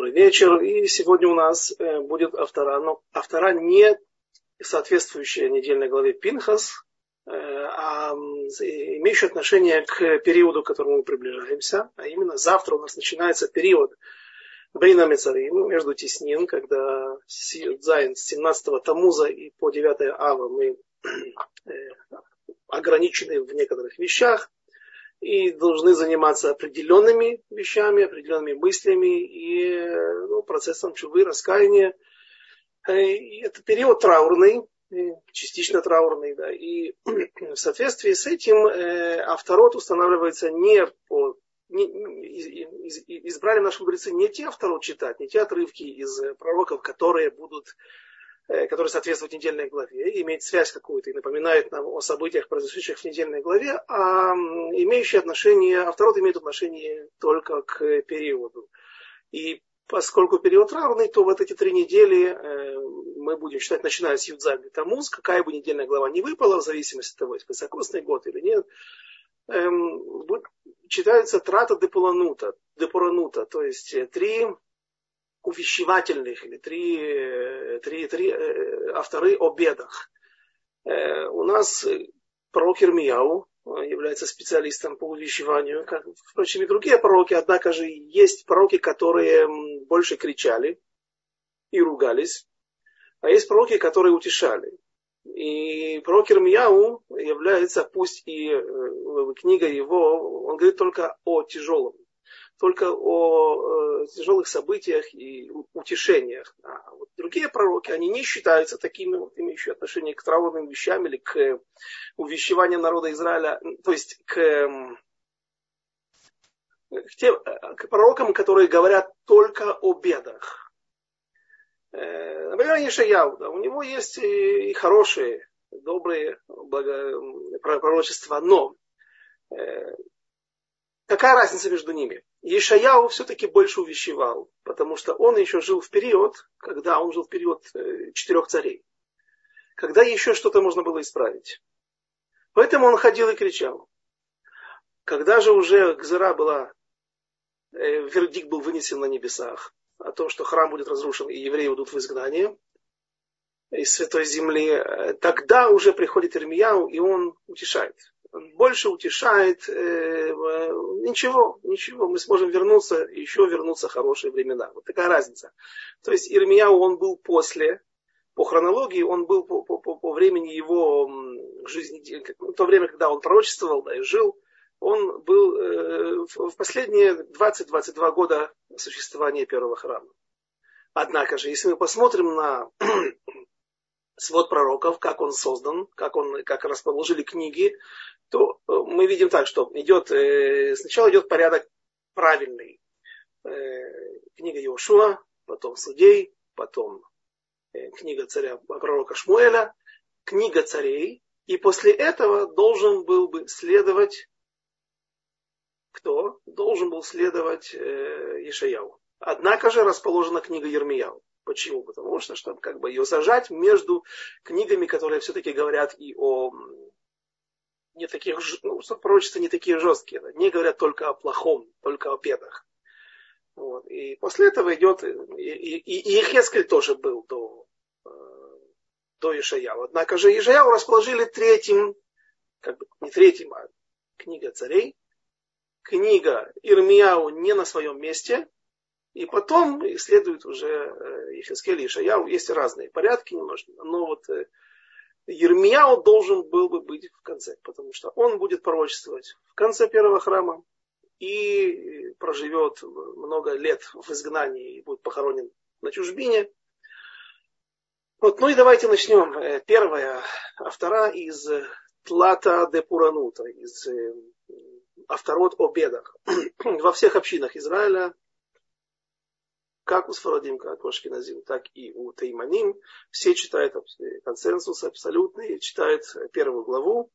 Добрый вечер. И сегодня у нас э, будет автора, но автора не соответствующая недельной главе Пинхас, э, а имеющая отношение к периоду, к которому мы приближаемся. А именно завтра у нас начинается период Брина Мецарим, между теснин, когда Зайн с 17 Тамуза и по 9 Ава мы э, ограничены в некоторых вещах и должны заниматься определенными вещами, определенными мыслями и ну, процессом чувы, раскаяния. Э, и это период траурный, частично траурный, да, и в соответствии с этим э, авторот устанавливается не по не, из, из, избрали наши мудрецы не те авторот читать, не те отрывки из пророков, которые будут Э, который соответствует недельной главе, имеет связь какую-то и напоминает нам о событиях, произошедших в недельной главе, а имеющий отношение, авторот имеет отношение только к периоду. И поскольку период равный, то вот эти три недели э, мы будем считать, начиная с Юдзаби Тамуз, какая бы недельная глава не выпала, в зависимости от того, высокосный год или нет, эм, читается трата депуланута, депуранута, то есть три увещевательных, или три, э, три, три э, авторы о бедах. Э, у нас пророк Ирмияу является специалистом по увещеванию, как, впрочем, и другие пророки, однако же есть пророки, которые больше кричали и ругались, а есть пророки, которые утешали. И пророк Ирмияу является, пусть и книга его, он говорит только о тяжелом только о э, тяжелых событиях и утешениях. А вот другие пророки, они не считаются такими, вот, имеющими отношение к траурным вещам или к увещеванию народа Израиля, то есть к, к, тем, к пророкам, которые говорят только о бедах. Э, например, Ешаяу, да, у него есть и хорошие, добрые благо, пророчества, но э, какая разница между ними? Ешаяу все-таки больше увещевал, потому что он еще жил в период, когда он жил в период э, четырех царей, когда еще что-то можно было исправить. Поэтому он ходил и кричал. Когда же уже Гзера была, э, вердикт был вынесен на небесах о том, что храм будет разрушен и евреи уйдут в изгнание из святой земли, э, тогда уже приходит Ирмияу и он утешает больше утешает, э, ничего, ничего, мы сможем вернуться, еще вернуться хорошие времена. Вот такая разница. То есть Ирмияу, он был после, по хронологии, он был по, по, по, по времени его жизни, в то время, когда он пророчествовал, да, и жил, он был э, в последние 20-22 года существования первого храма. Однако же, если мы посмотрим на свод пророков, как он создан, как, он, как расположили книги, то э, мы видим так, что идет, э, сначала идет порядок правильный. Э, книга Иошуа, потом судей, потом книга царя пророка Шмуэля, книга царей, и после этого должен был бы следовать кто? Должен был следовать э, Ишаяу. Однако же расположена книга Ермияу. Почему? Потому что, чтобы как бы ее сажать между книгами, которые все-таки говорят и о не таких, ну, пророчества не такие жесткие, не говорят только о плохом, только о бедах. Вот. И после этого идет, и, и, и Ехескель тоже был до, э, до Ишаяу. Однако же Ишаяу расположили третьим, как бы не третьим, а книга царей, книга Ирмияу не на своем месте, и потом следует уже Ехескель и Ишаяу. Есть разные порядки немножко, но вот э, Ермияу должен был бы быть в конце, потому что он будет пророчествовать в конце первого храма и проживет много лет в изгнании и будет похоронен на чужбине. Вот, ну и давайте начнем. Э, первая автора из Тлата де Пуранута, из э, авторот о бедах. Во всех общинах Израиля как у Сфарадим, как у Ашкиназим, так и у Тайманим. Все читают консенсус абсолютный, читают первую главу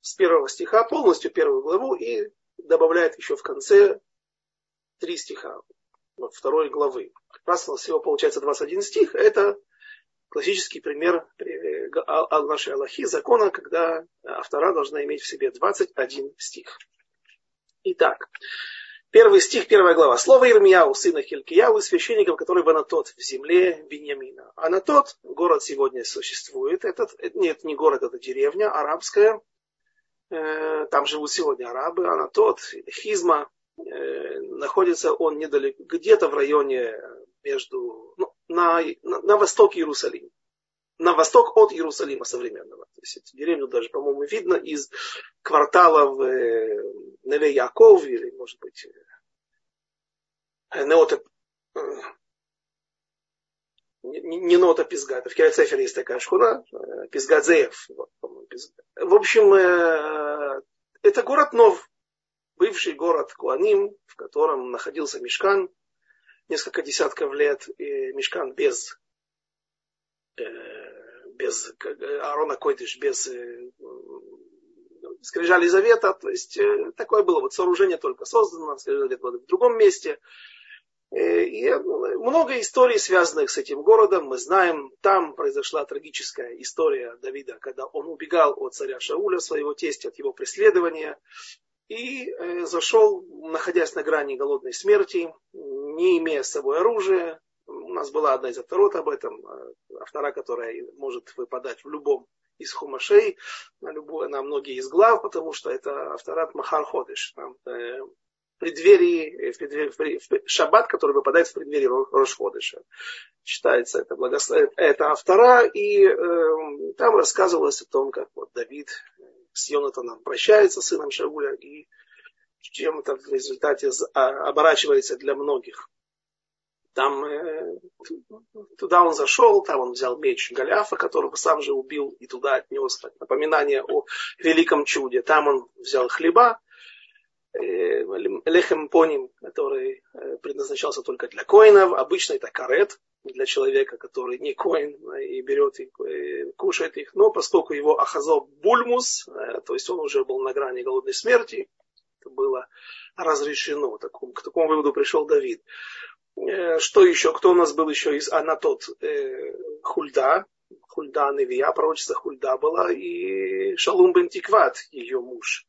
с первого стиха, полностью первую главу и добавляет еще в конце три стиха второй главы. Раз у нас всего получается 21 стих, это классический пример нашей Аллахи, закона, когда автора должна иметь в себе 21 стих. Итак, Первый стих, первая глава. Слово Ирмияу, сына Хилкияу, священников, который в Анатот, в земле Беньямина. Анатот, город сегодня существует. Этот, нет, не город, это деревня арабская. Э, там живут сегодня арабы. Анатот, Хизма, э, находится он недалеко, где-то в районе между, ну, на, на, на востоке Иерусалима на восток от Иерусалима современного. То есть эту деревню даже, по-моему, видно из кварталов э, Неве Яков или, может быть, э, Неота, э, не, не Нота Пизгат, в Кирацефере есть такая шхуна, э, Пизгадзеев. Вот, в общем, э, это город Нов, бывший город Куаним, в котором находился Мешкан несколько десятков лет, и Мешкан без э, без Аарона Койдыш, без э, скрижали завета, то есть э, такое было вот сооружение только создано, скрижали завета в другом месте. Э, и много историй, связанных с этим городом. Мы знаем, там произошла трагическая история Давида, когда он убегал от царя Шауля, своего тестя, от его преследования. И зашел, находясь на грани голодной смерти, не имея с собой оружия, нас была одна из авторот об этом, а вторая, которая может выпадать в любом из хумашей, на, любую, на многие из глав, потому что это авторат Махар Ходыш. Там, э, преддверии, в, преддверии, в шаббат, который выпадает в преддверии Рошходыша. Считается это, благослов... это автора, и э, там рассказывалось о том, как вот Давид с Йонатаном прощается, сыном Шауля, и чем это в результате а, оборачивается для многих там э, туда он зашел, там он взял меч Голиафа, которого сам же убил, и туда отнес напоминание о великом чуде. Там он взял хлеба, э, лехем поним, который э, предназначался только для коинов. Обычно это карет для человека, который не коин и берет и кушает их. Но поскольку его ахазо бульмус, то есть он уже был на грани голодной смерти, это было разрешено. К такому выводу пришел Давид. Э, что еще? Кто у нас был еще из Анатот? Э, Хульда. Хульда Невия, пророчество Хульда была. И Шалум бен Тикват, ее муж.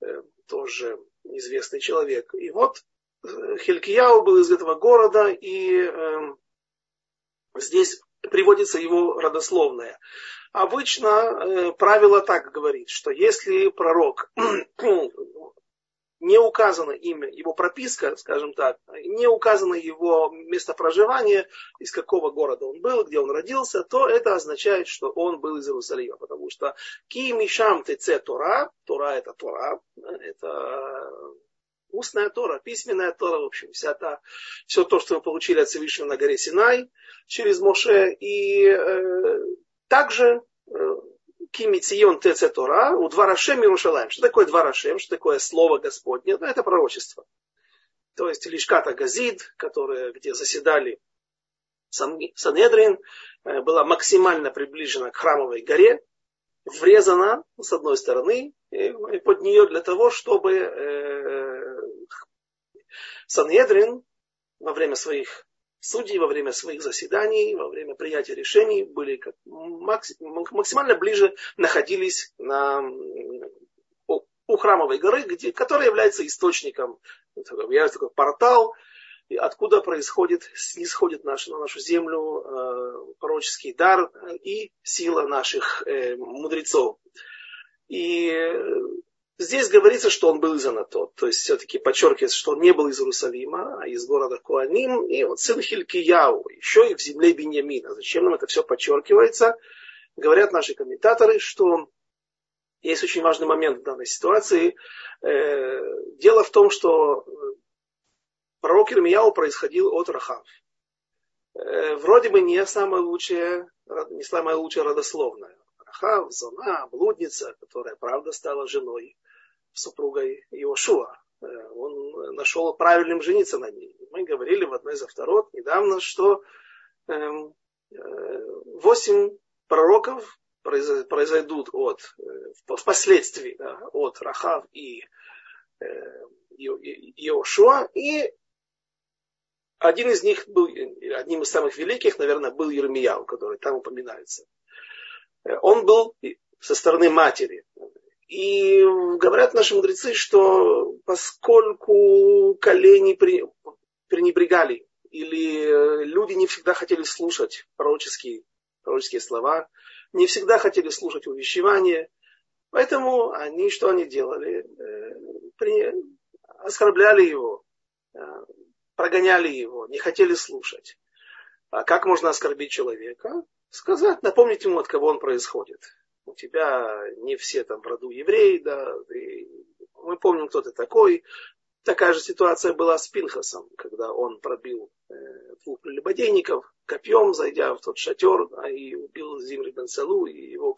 Э, тоже известный человек. И вот Хелькияу был из этого города, и э, здесь приводится его родословное. Обычно правило так говорит, что если пророк не указано имя, его прописка, скажем так, не указано его место проживания, из какого города он был, где он родился, то это означает, что он был из Иерусалима. Потому что ки мишам теце Тора, Тора это Тора, это устная Тора, письменная Тора, в общем, вся та, все то, что мы получили от Всевышнего на горе Синай через Моше. И э, также э, Кимицион Теце Тора, у Дварашем Иерушалаем. Что такое Дварашем? Что такое Слово Господне? Ну, это пророчество. То есть Лишката Газид, которая, где заседали Санедрин, э, была максимально приближена к храмовой горе, врезана с одной стороны под нее для того, чтобы э, Санедрин во время своих судьи во время своих заседаний, во время принятия решений были как максимально ближе находились на, у храмовой горы, где, которая является источником, является такой портал, откуда происходит, снисходит наш, на нашу землю э, пророческий дар и сила наших э, мудрецов. И Здесь говорится, что он был из Анатот. То есть все-таки подчеркивается, что он не был из Иерусалима, а из города Куаним. И вот сын Хилькияу, еще и в земле Беньямина. Зачем нам это все подчеркивается? Говорят наши комментаторы, что есть очень важный момент в данной ситуации. Э, дело в том, что пророк Ирмияу происходил от Рахав. Э, вроде бы не самое лучшее, не самое лучшее родословное. Рахав, Зона, блудница, которая, правда, стала женой супругой Иошуа. Э, он нашел правильным жениться на ней. Мы говорили в одной из авторот недавно, что эм, э, восемь пророков произойдут от, э, впоследствии да, от Рахав и Иошуа, и один из них был, одним из самых великих, наверное, был Ермияу, который там упоминается. Он был со стороны матери. И говорят наши мудрецы, что поскольку колени пренебрегали, или люди не всегда хотели слушать пророческие, пророческие слова, не всегда хотели слушать увещевания, поэтому они что они делали? При, оскорбляли его, прогоняли его, не хотели слушать. А как можно оскорбить человека? Сказать, напомнить ему, от кого он происходит. У тебя не все там в роду евреи, да, и мы помним, кто ты такой. Такая же ситуация была с Пинхасом, когда он пробил э, двух прелюбодейников копьем, зайдя в тот шатер, а, и убил Зимри Бен и его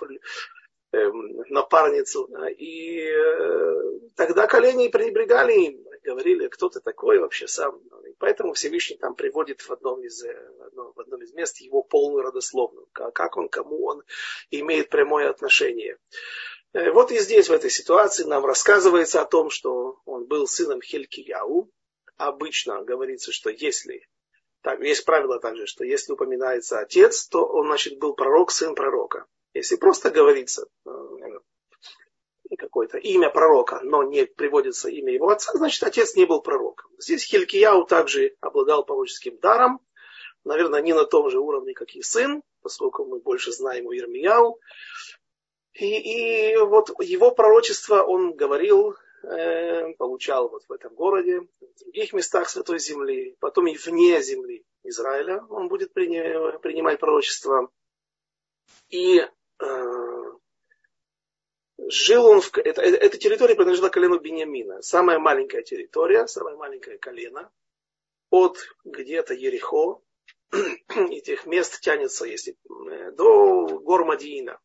э, напарницу. И э, тогда колени пренебрегали им, говорили, кто ты такой вообще сам. И поэтому Всевышний там приводит в одном из, э, в одном из мест его полную родословную, как он, кому он имеет прямое отношение. Э, вот и здесь, в этой ситуации, нам рассказывается о том, что он был сыном Хелькияу. Обычно говорится, что если так, есть правило также, что если упоминается отец, то он, значит, был пророк, сын пророка. Если просто говорится, э, какое-то имя пророка, но не приводится имя его отца, значит, отец не был пророком. Здесь Хилькияу также обладал пророческим даром, наверное, не на том же уровне, как и сын, поскольку мы больше знаем о Ирмияу. И, и вот его пророчество он говорил, э, получал вот в этом городе, в других местах Святой Земли, потом и вне земли Израиля он будет принимать пророчество. И э, Жил он в... Это, эта территория принадлежала колену Бениамина. Самая маленькая территория, самое маленькое колено. От где-то Ерехо, этих мест тянется, если э, до гор Мадиина,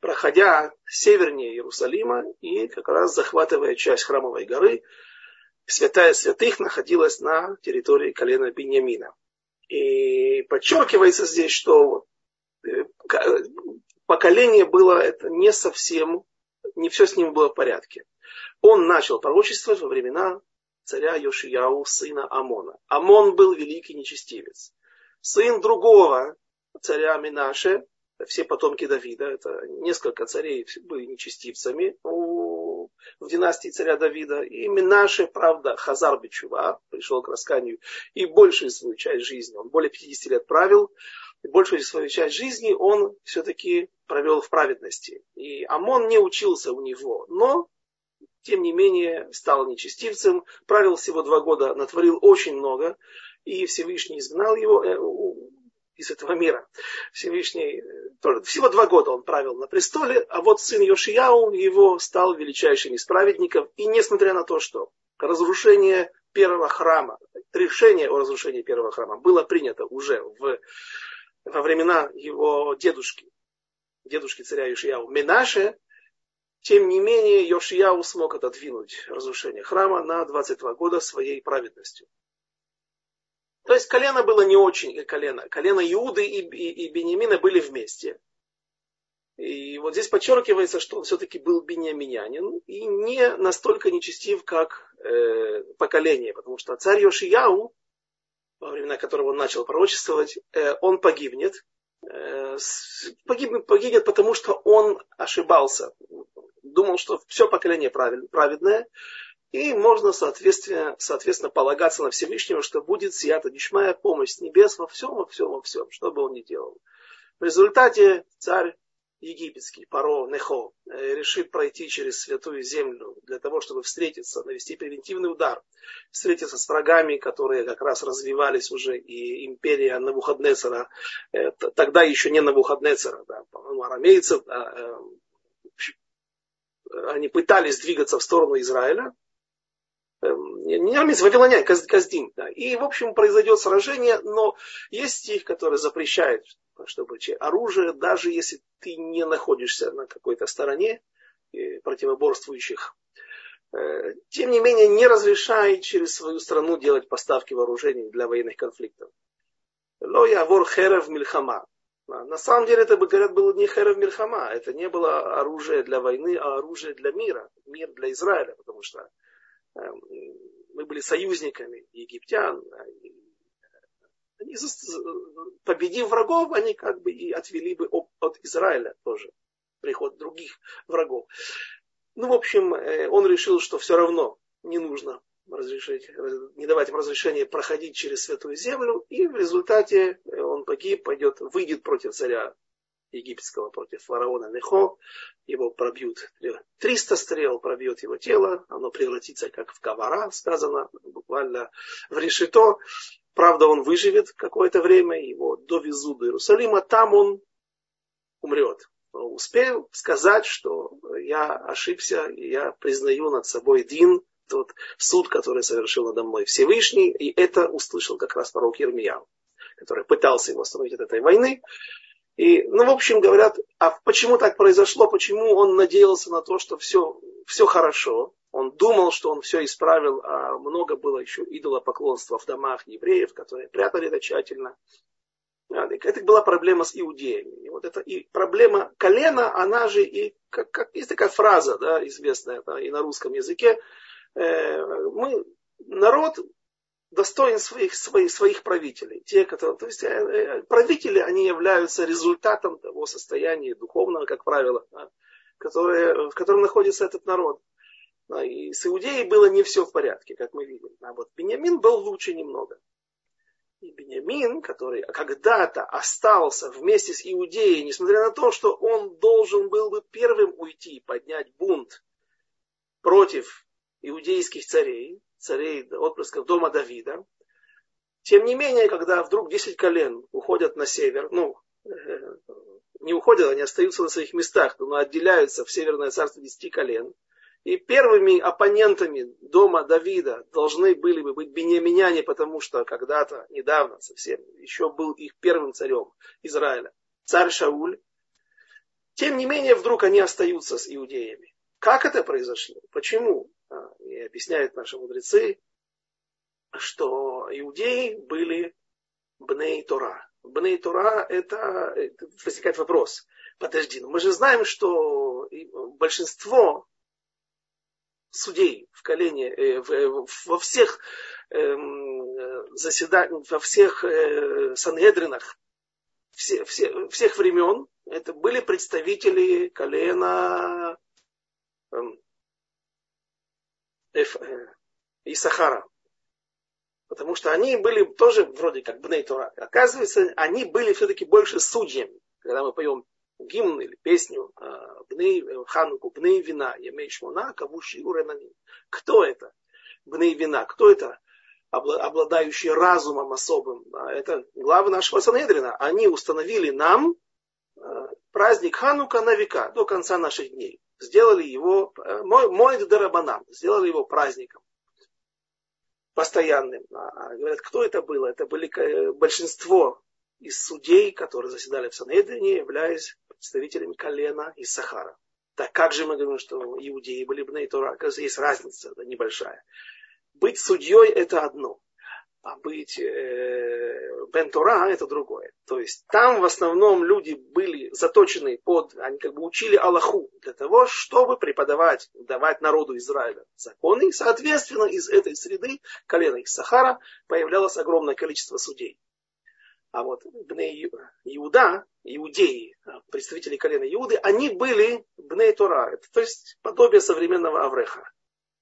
проходя севернее Иерусалима и как раз захватывая часть храмовой горы, святая святых находилась на территории колена Бениамина. И подчеркивается здесь, что э, поколение было это не совсем не все с ним было в порядке. Он начал пророчествовать во времена царя Йошияу, сына Амона. Амон был великий нечестивец. Сын другого царя Минаше, все потомки Давида, это несколько царей были нечестивцами в династии царя Давида. И Минаше, правда, Хазар Бичува, пришел к расканию, и большую свою часть жизни, он более 50 лет правил, большую свою часть жизни он все-таки провел в праведности. И Амон не учился у него, но, тем не менее, стал нечестивцем, правил всего два года, натворил очень много, и Всевышний изгнал его э, из этого мира. Всевышний, э, всего два года он правил на престоле, а вот сын Йошияу его стал величайшим из праведников, и несмотря на то, что разрушение первого храма, решение о разрушении первого храма было принято уже в во времена его дедушки, дедушки царя Ишияу Менаше, тем не менее Йошияу смог отодвинуть разрушение храма на 22 года своей праведностью. То есть колено было не очень колено. Колено Иуды и, и, и Бениамина были вместе. И вот здесь подчеркивается, что он все-таки был бениаминянин и не настолько нечестив, как э, поколение. Потому что царь Йошияу во времена которого он начал пророчествовать, э, он погибнет. Э, погибнет, погибнет, потому что он ошибался. Думал, что все поколение праведное, и можно, соответственно, соответственно, полагаться на Всевышнего, что будет сията дишмая помощь небес во всем, во всем, во всем, что бы он ни делал. В результате царь египетский, Паро Нехо, э, решит пройти через святую землю для того, чтобы встретиться, навести превентивный удар, встретиться с врагами, которые как раз развивались уже, и империя Навуходнецера, э, тогда еще не Навуходнецера, да, по-моему, арамейцев, э, они пытались двигаться в сторону Израиля, не армейцы, вавилоняне, Каздим. Да. И, в общем, произойдет сражение, но есть стих, который запрещает чтобы оружие, даже если ты не находишься на какой-то стороне э, противоборствующих, э, тем не менее не разрешает через свою страну делать поставки вооружений для военных конфликтов. Но я вор херев мильхама. На самом деле это, говорят, было не херев мильхама. Это не было оружие для войны, а оружие для мира. Мир для Израиля. Потому что эм, мы были союзниками египтян, они, победив врагов, они как бы и отвели бы от Израиля тоже приход других врагов. Ну, в общем, э, он решил, что все равно не нужно разрешить, не давать им разрешения проходить через Святую Землю, и в результате он погиб, пойдет, выйдет против царя египетского, против фараона Нехо, его пробьют 300 стрел, пробьет его тело, оно превратится как в ковара, сказано буквально в решето. Правда, он выживет какое-то время, его довезут до Иерусалима, там он умрет. Успел сказать, что я ошибся, и я признаю над собой Дин, тот суд, который совершил надо мной Всевышний, и это услышал как раз пророк Ермияу, который пытался его остановить от этой войны. И, ну, в общем, говорят, а почему так произошло, почему он надеялся на то, что все, все хорошо. Он думал, что он все исправил, а много было еще идолопоклонства в домах евреев, которые прятали это тщательно. Это была проблема с иудеями. И вот эта и проблема колена, она же и, как, как есть такая фраза, да, известная да, и на русском языке, э, мы, народ достоин своих, своих, своих правителей. Те, которые, то есть э, э, правители, они являются результатом того состояния духовного, как правило, да, которое, в котором находится этот народ. Да, и с Иудеей было не все в порядке, как мы видим. А вот Бениамин был лучше немного. И Бениамин, который когда-то остался вместе с Иудеей, несмотря на то, что он должен был бы первым уйти, поднять бунт против иудейских царей, царей, отпрысков дома Давида. Тем не менее, когда вдруг 10 колен уходят на север, ну, э, не уходят, они остаются на своих местах, но отделяются в Северное царство 10 колен. И первыми оппонентами дома Давида должны были бы быть бенеминяне, потому что когда-то, недавно совсем, еще был их первым царем Израиля, царь Шауль. Тем не менее, вдруг они остаются с иудеями. Как это произошло? Почему? А, и объясняют наши мудрецы, что иудеи были бней Тора. Бней Тора это, возникает вопрос. Подожди, но мы же знаем, что большинство судей в колене, э, в, во всех э, заседаниях, во всех э, санедринах все, все, всех времен, это были представители колена э, Исахара. Потому что они были тоже вроде как Бней Тора. Оказывается, они были все-таки больше судьями. Когда мы поем гимн или песню а, Бней, э, Хануку, Бней Вина, Емей Шмона, Кавуши Уренанин. Кто это? Бней Вина. Кто это? обладающие разумом особым. А, это главы нашего Санедрина. Они установили нам а, праздник Ханука на века, до конца наших дней сделали его, э, мой, Дарабанан, сделали его праздником постоянным. Говорят, кто это было? Это были э, большинство из судей, которые заседали в Санедрине, являясь представителями колена из Сахара. Так как же мы говорим, что иудеи были бы на Тора? Оказывается, есть разница, да, небольшая. Быть судьей это одно а быть э, Бентора это другое. То есть там в основном люди были заточены под, они как бы учили Аллаху для того, чтобы преподавать, давать народу Израиля законы. И, соответственно, из этой среды, колена из Сахара, появлялось огромное количество судей. А вот Бней Иуда, иудеи, представители колена Иуды, они были Бней Тора, то есть подобие современного Авреха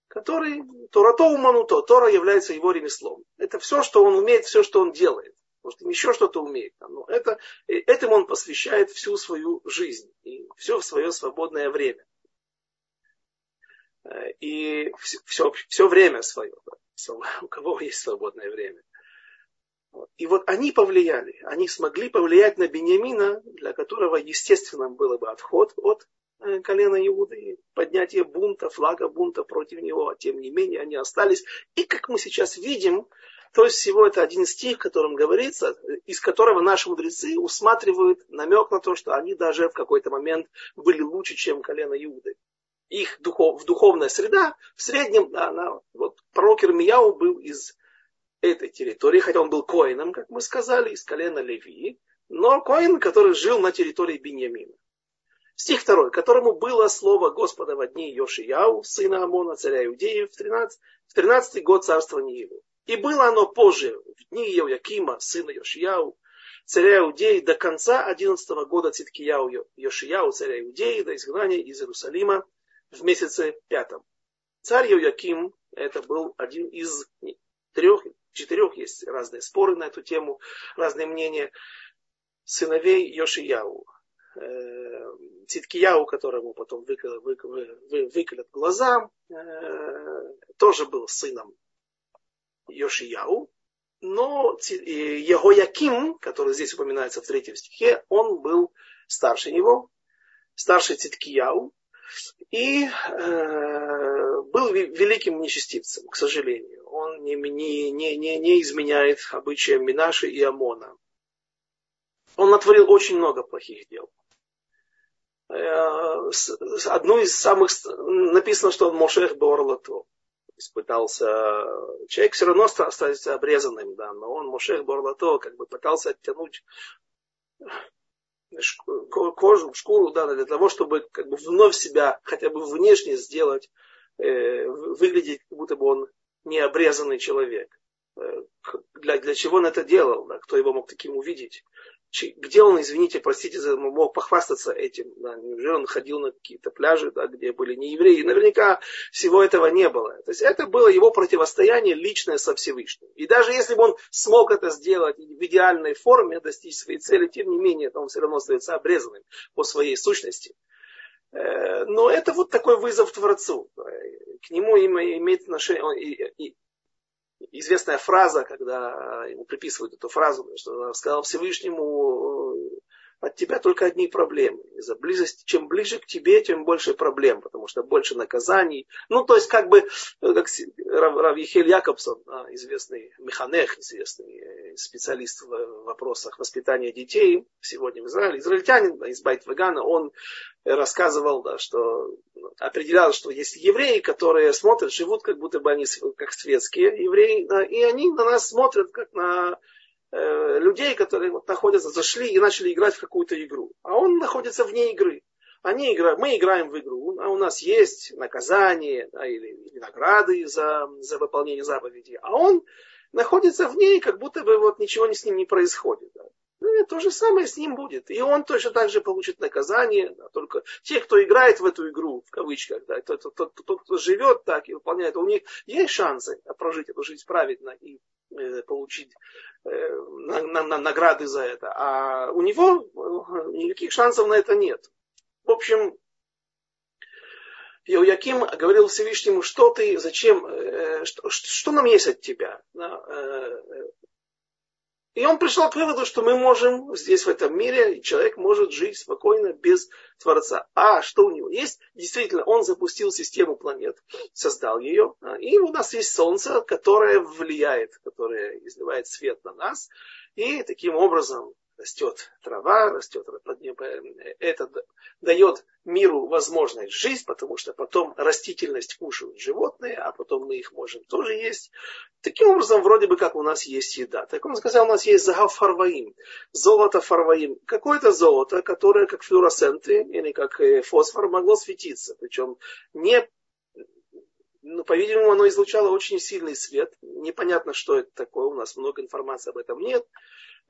который Торато умануто, Тора является его ремеслом. Это все, что он умеет, все, что он делает. Может, еще что-то умеет. Но это, этим он посвящает всю свою жизнь и все свое свободное время. И все, все время свое. У кого есть свободное время. И вот они повлияли, они смогли повлиять на Бениамина, для которого естественным было бы отход от Э, колена Иуды, поднятие бунта, флага бунта против него, а тем не менее они остались. И как мы сейчас видим, то есть всего это один стих, в котором говорится, из которого наши мудрецы усматривают намек на то, что они даже в какой-то момент были лучше, чем колено Иуды. Их духов, духовная среда в среднем, да, она, вот пророк Ирмияу был из этой территории, хотя он был коином, как мы сказали, из колена Леви, но коин, который жил на территории Беньямина. Стих второй, которому было слово Господа во дни Йошияу, сына Амона, царя Иудеев, в 13, в 13 год царствования его. И было оно позже, в дни Евякима, сына Йошияу, царя Иудеи, до конца 11 года Циткияу Йошияу, царя Иудеи, до изгнания из Иерусалима в месяце пятом. Царь Йоаким, это был один из трех, четырех, есть разные споры на эту тему, разные мнения, сыновей Йошияу. Э, Циткияу, которому потом выколят, выколят глаза, э, тоже был сыном Йошияу. Но Егояким, который здесь упоминается в третьем стихе, он был старше него, старший Циткияу, и э, был великим нечестивцем, к сожалению. Он не, не, не, не изменяет обычаям Минаши и Амона. Он натворил очень много плохих дел. Э, одну из самых... Написано, что он Мошех Борлато. Пытался... Человек все равно остается обрезанным, да, но он Мошех Борлато как бы пытался оттянуть кожу, шкуру, да, для того, чтобы как бы вновь себя хотя бы внешне сделать, э, выглядеть, как будто бы он не обрезанный человек. Э, для, для чего он это делал? Да? Кто его мог таким увидеть? где он, извините, простите, мог похвастаться этим? Да? Неужели он ходил на какие-то пляжи, да, где были не евреи? Наверняка всего этого не было. То есть это было его противостояние личное со Всевышним. И даже если бы он смог это сделать в идеальной форме, достичь своей цели, тем не менее, он все равно остается обрезанным по своей сущности. Э, но это вот такой вызов Творцу. К нему имеет отношение, известная фраза, когда ему приписывают эту фразу, что сказал Всевышнему, от тебя только одни проблемы. Из-за близости, чем ближе к тебе, тем больше проблем, потому что больше наказаний. Ну, то есть, как бы, как Рав, Якобсон, известный механех, известный э, специалист в вопросах воспитания детей сегодня в Израиле, израильтянин из Байт-Вегана, он рассказывал, да, что определял, что есть евреи, которые смотрят, живут как будто бы они как светские евреи, да, и они на нас смотрят как на Э, людей, которые вот находятся, зашли и начали играть в какую-то игру. А он находится вне игры. Они играют, мы играем в игру, а у нас есть наказание да, или, или награды за, за выполнение заповедей. А он находится в ней, как будто бы вот ничего с ним не происходит. Да. Ну, то же самое с ним будет. И он точно так же получит наказание. Да, только те, кто играет в эту игру, в кавычках, да, тот, тот, тот, тот, кто живет так и выполняет, у них есть шансы прожить эту жизнь праведно и получить Э, на, на, награды за это. А у него э, никаких шансов на это нет. В общем, Иояким говорил Всевышнему, что ты, зачем, э, что, что нам есть от тебя? И он пришел к выводу, что мы можем здесь, в этом мире, человек может жить спокойно без Творца. А что у него есть? Действительно, он запустил систему планет, создал ее. И у нас есть Солнце, которое влияет, которое изливает свет на нас. И таким образом растет трава, растет, это дает миру возможность жить, потому что потом растительность кушают животные, а потом мы их можем тоже есть. Таким образом, вроде бы как у нас есть еда. Так он сказал, у нас есть загав фарваим, золото фарваим. Какое-то золото, которое как флуоресценты или как э, фосфор могло светиться. Причем не ну, по-видимому, оно излучало очень сильный свет. Непонятно, что это такое, у нас много информации об этом нет.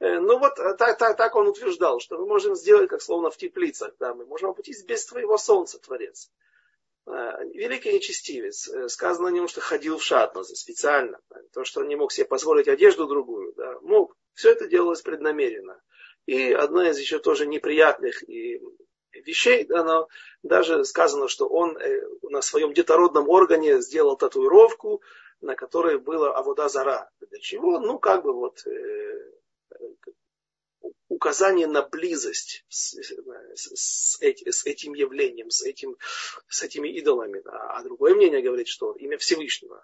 Э, ну вот э, так, так, так он утверждал, что мы можем сделать, как словно в теплицах, да, мы можем обойтись без твоего солнца, Творец. Э, великий нечестивец. Сказано о нем, что ходил в шатнозы специально. То, что он не мог себе позволить одежду другую, да, мог. Все это делалось преднамеренно. И одна из еще тоже неприятных и вещей, но даже сказано, что он на своем детородном органе сделал татуировку, на которой было авода зара. Для чего? Ну, как бы вот указание на близость с, с, с этим явлением, с, этим, с этими идолами. А другое мнение говорит, что имя Всевышнего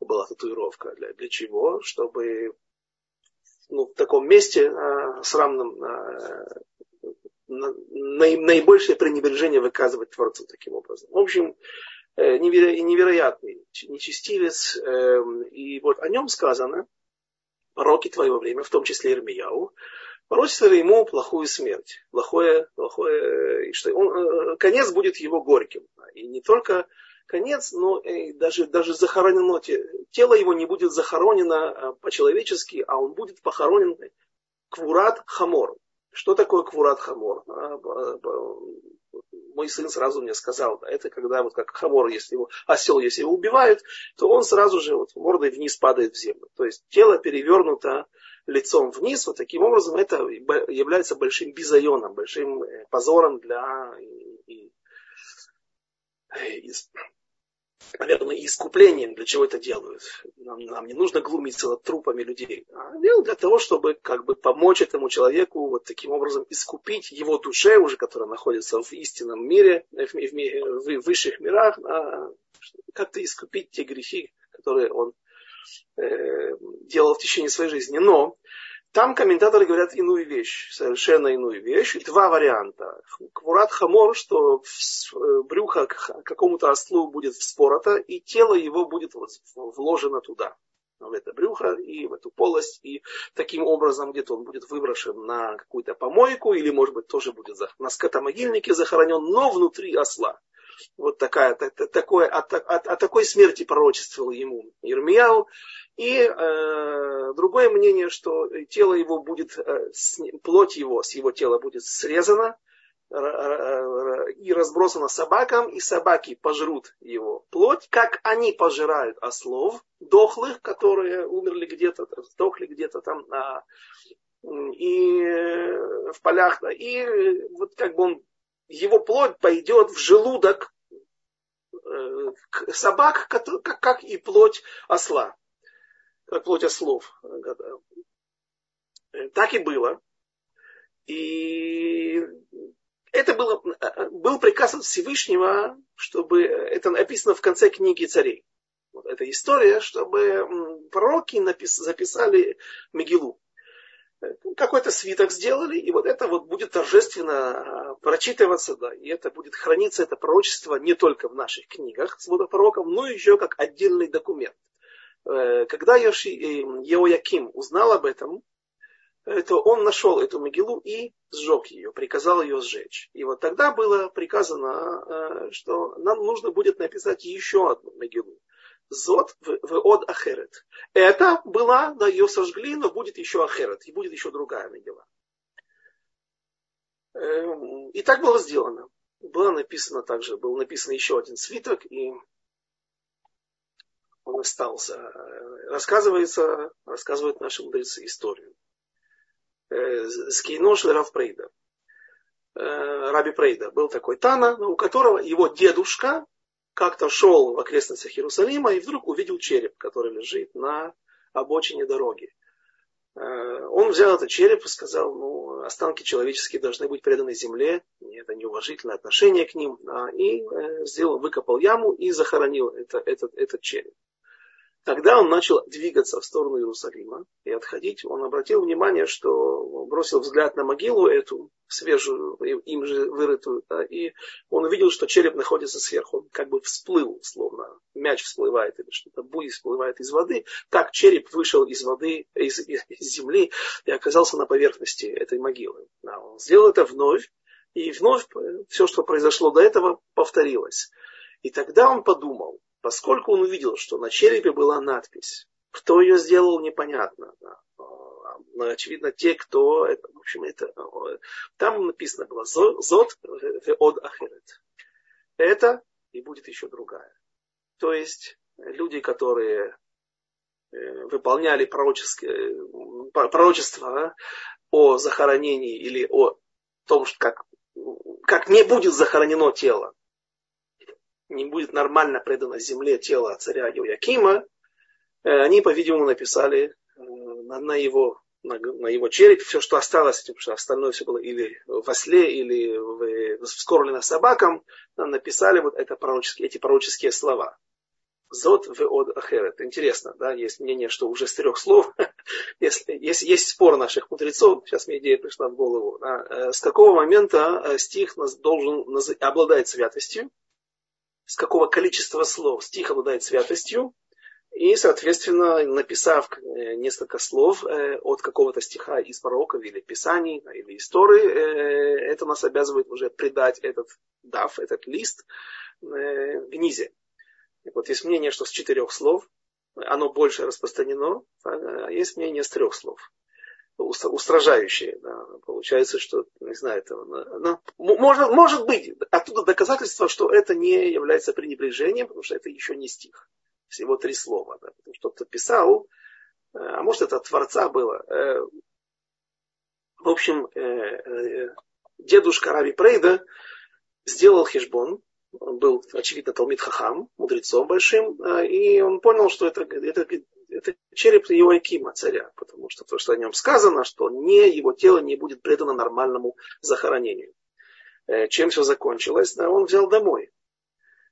была татуировка. Для, для чего? Чтобы ну, в таком месте а, срамном а, на, наибольшее пренебрежение выказывать Творцу таким образом. В общем, э, неверо, невероятный нечестивец. Э, и вот о нем сказано, пророки твоего времени, в том числе Ирмияу, пророчествовали ему плохую смерть, плохое, плохое, и что он, э, конец будет его горьким. И не только конец, но и даже, даже захоронено, тело его не будет захоронено э, по-человечески, а он будет похоронен קבורת חמור. Что такое קבורת חמור? Мой сын сразу мне сказал, да, это когда вот как хамор, если его, осел, если его убивают, то он сразу же вот мордой вниз падает в землю. То есть тело перевернуто лицом вниз, вот таким образом это является большим бизайоном, большим э, позором для и, и, наверное, искуплением, для чего это делают. Нам, нам не нужно глумиться над трупами людей, а делают для того, чтобы как бы помочь этому человеку вот таким образом искупить его душе, уже которая находится в истинном мире, в, в, в высших мирах, а, как-то искупить те грехи, которые он э, делал в течение своей жизни. Но там комментаторы говорят иную вещь, совершенно иную вещь. Два варианта. Квурат хамор, что э, брюхо какому-то ослу будет вспорото, и тело его будет вложено туда, в это брюхо и в эту полость, и таким образом где-то он будет выброшен на какую-то помойку, или, может быть, тоже будет на скотомогильнике захоронен, но внутри осла. Вот такая, такое, о, о, о такой смерти пророчествовал ему Ирмияу. И э, другое мнение, что тело его будет, э, плоть его с его тела будет срезана э, и разбросана собакам, и собаки пожрут его плоть, как они пожирают ослов, дохлых, которые умерли где-то, сдохли где-то там а, и э, в полях, и вот как бы он, его плоть пойдет в желудок э, собак, как, и плоть осла как плоть ослов. Так и было. И это было, был приказ от Всевышнего, чтобы это написано в конце книги царей. Вот эта история, чтобы пророки напис, записали Мегилу. Какой-то свиток сделали, и вот это вот будет торжественно прочитываться, да, и это будет храниться, это пророчество не только в наших книгах с пророков, но еще как отдельный документ. Э, когда Йоши, Еояким узнал об этом, то он нашел эту могилу и сжег ее, приказал ее сжечь. И вот тогда было приказано, э, что нам нужно будет написать еще одну могилу. Зод в от Ахерет. Это была, да, ее сожгли, но будет еще Ахерет, и будет еще другая могила. Эм, и так было сделано. Было написано также, был написан еще один свиток, и он остался. Рассказывается, рассказывают наши мудрецы историю. Э, Скейнош Рав Прейда. Э, Раби Прейда был такой Тана, у которого его дедушка как-то шел в окрестностях Иерусалима и вдруг увидел череп, который лежит на обочине дороги. Э, он взял этот череп и сказал, ну, останки человеческие должны быть преданы земле, это неуважительное отношение к ним, и сделал, выкопал яму и захоронил это, этот, этот череп. Тогда он начал двигаться в сторону Иерусалима и отходить. Он обратил внимание, что бросил взгляд на могилу эту, свежую, им же вырытую, да, и он увидел, что череп находится сверху. Он как бы всплыл, словно мяч всплывает или что-то, буй всплывает из воды. Так череп вышел из воды, из, из, из земли и оказался на поверхности этой могилы. Да, он сделал это вновь, и вновь все, что произошло до этого, повторилось. И тогда он подумал, поскольку он увидел, что на черепе была надпись. Кто ее сделал, непонятно. Да. Но, очевидно, те, кто... В общем, это, там написано было «Зот от ахерет». Это и будет еще другая. То есть люди, которые э, выполняли пророчество о захоронении или о том, как, как не будет захоронено тело, не будет нормально предано земле тело царя Йоякима, э, они, по-видимому, написали э, на его, на, на его череп все, что осталось, потому что остальное все было или в осле, или в, вскормлено собакам, написали вот это пророческие, эти пророческие слова. Зод в от ахерет. Интересно, да, есть мнение, что уже с трех слов, если, есть, есть спор наших мудрецов, сейчас мне идея пришла в голову, да, э, с какого момента стих должен обладать святостью, с какого количества слов стих обладает святостью, и, соответственно, написав э, несколько слов э, от какого-то стиха из пророков или писаний, или истории, э, это нас обязывает уже придать этот дав, этот лист в низе. И вот есть мнение, что с четырех слов оно больше распространено, а есть мнение с трех слов. Устражающее. Да. Получается, что, не знаю, это, ну, может, может быть, оттуда доказательство, что это не является пренебрежением, потому что это еще не стих. Всего три слова. Да. Кто-то писал, э, а может это от Творца было. Э, в общем, э, дедушка Раби Прейда сделал хешбон, он был, очевидно, Талмит Хахам, мудрецом большим, и он понял, что это, это это череп Иоакима, царя, потому что то, что о нем сказано, что не, его тело не будет предано нормальному захоронению. Э, чем все закончилось? Да, он взял домой.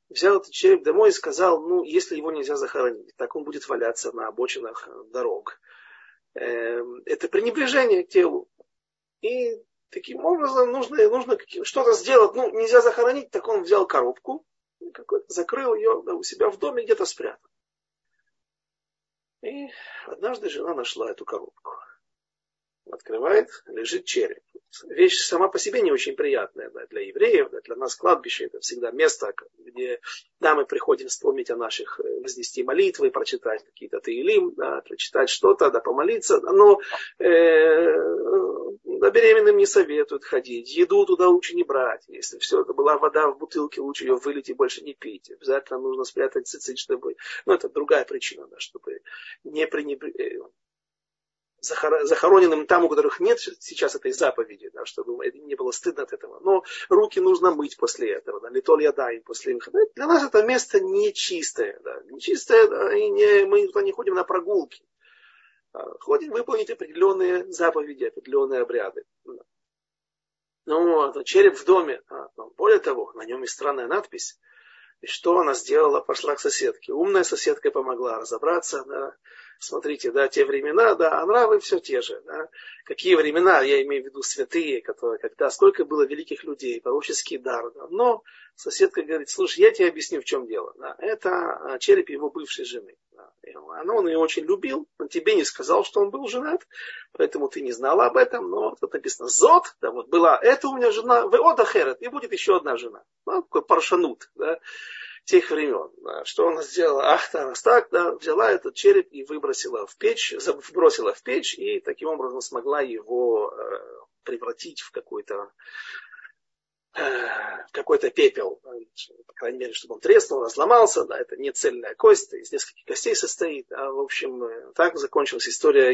Взял этот череп домой и сказал, ну, если его нельзя захоронить, так он будет валяться на обочинах дорог. Эм, это пренебрежение к телу. И таким образом нужно, нужно что-то сделать. Ну, нельзя захоронить, так он взял коробку, закрыл ее да, у себя в доме, где-то спрятал. И однажды жена нашла эту коробку. Открывает, лежит череп. Вещь сама по себе не очень приятная да, для евреев, да, для нас кладбище это всегда место, где да, мы приходим вспомнить о наших, э, вознести молитвы, прочитать какие-то таилим, да, прочитать что-то, да, помолиться. Но э, да, беременным не советуют ходить, еду туда лучше не брать. Если все это была вода в бутылке, лучше ее вылить и больше не пить. Обязательно нужно спрятать цицит, чтобы... Ну, это другая причина, да, чтобы не пренебрегать э, захороненным там, у которых нет сейчас этой заповеди, да, чтобы не было стыдно от этого. Но руки нужно мыть после этого, да, литол ядай после них. Для нас это место нечистое, да, нечистое, да, и не, мы туда не ходим на прогулки. Ходим выполнить определенные заповеди, определенные обряды. Ну, череп в доме. А, более того, на нем есть странная надпись. И что она сделала? Пошла к соседке. Умная соседка помогла разобраться. Смотрите, да, те времена, да, а нравы все те же. Да. Какие времена, я имею в виду святые, которые, когда сколько было великих людей, пророческий дар. Да. Но соседка говорит, слушай, я тебе объясню, в чем дело. Да. Это а, череп его бывшей жены. Да. Она, он ее очень любил, он тебе не сказал, что он был женат, поэтому ты не знала об этом, но тут написано Зод, да, вот была эта у меня жена, в Одахерет, и будет еще одна жена. Ну, такой паршанут, да тех времен. Что она сделала? Ах, раз так, да, взяла этот череп и выбросила в печь, вбросила в печь и таким образом смогла его э, превратить в какой-то э, какой-то пепел, по крайней мере, чтобы он треснул, разломался, да, это не цельная кость, из нескольких костей состоит, а, в общем, э, так закончилась история,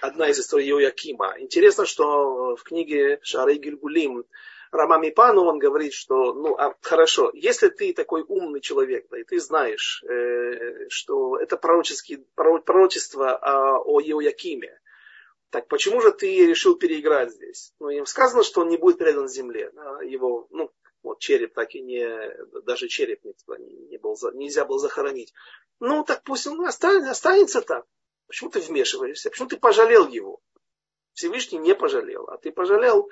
одна из историй Йоакима. Интересно, что в книге Шары Гильгулим Рамами Пану он говорит, что, ну, а, хорошо, если ты такой умный человек, да, и ты знаешь, э, что это пророческий, пророчество а, о Еоякиме, так почему же ты решил переиграть здесь? Ну, им сказано, что он не будет предан земле. Да, его, ну, вот череп так и не, даже череп не, не был, нельзя было захоронить. Ну, так пусть он останется, останется так. Почему ты вмешиваешься? Почему ты пожалел его? Всевышний не пожалел, а ты пожалел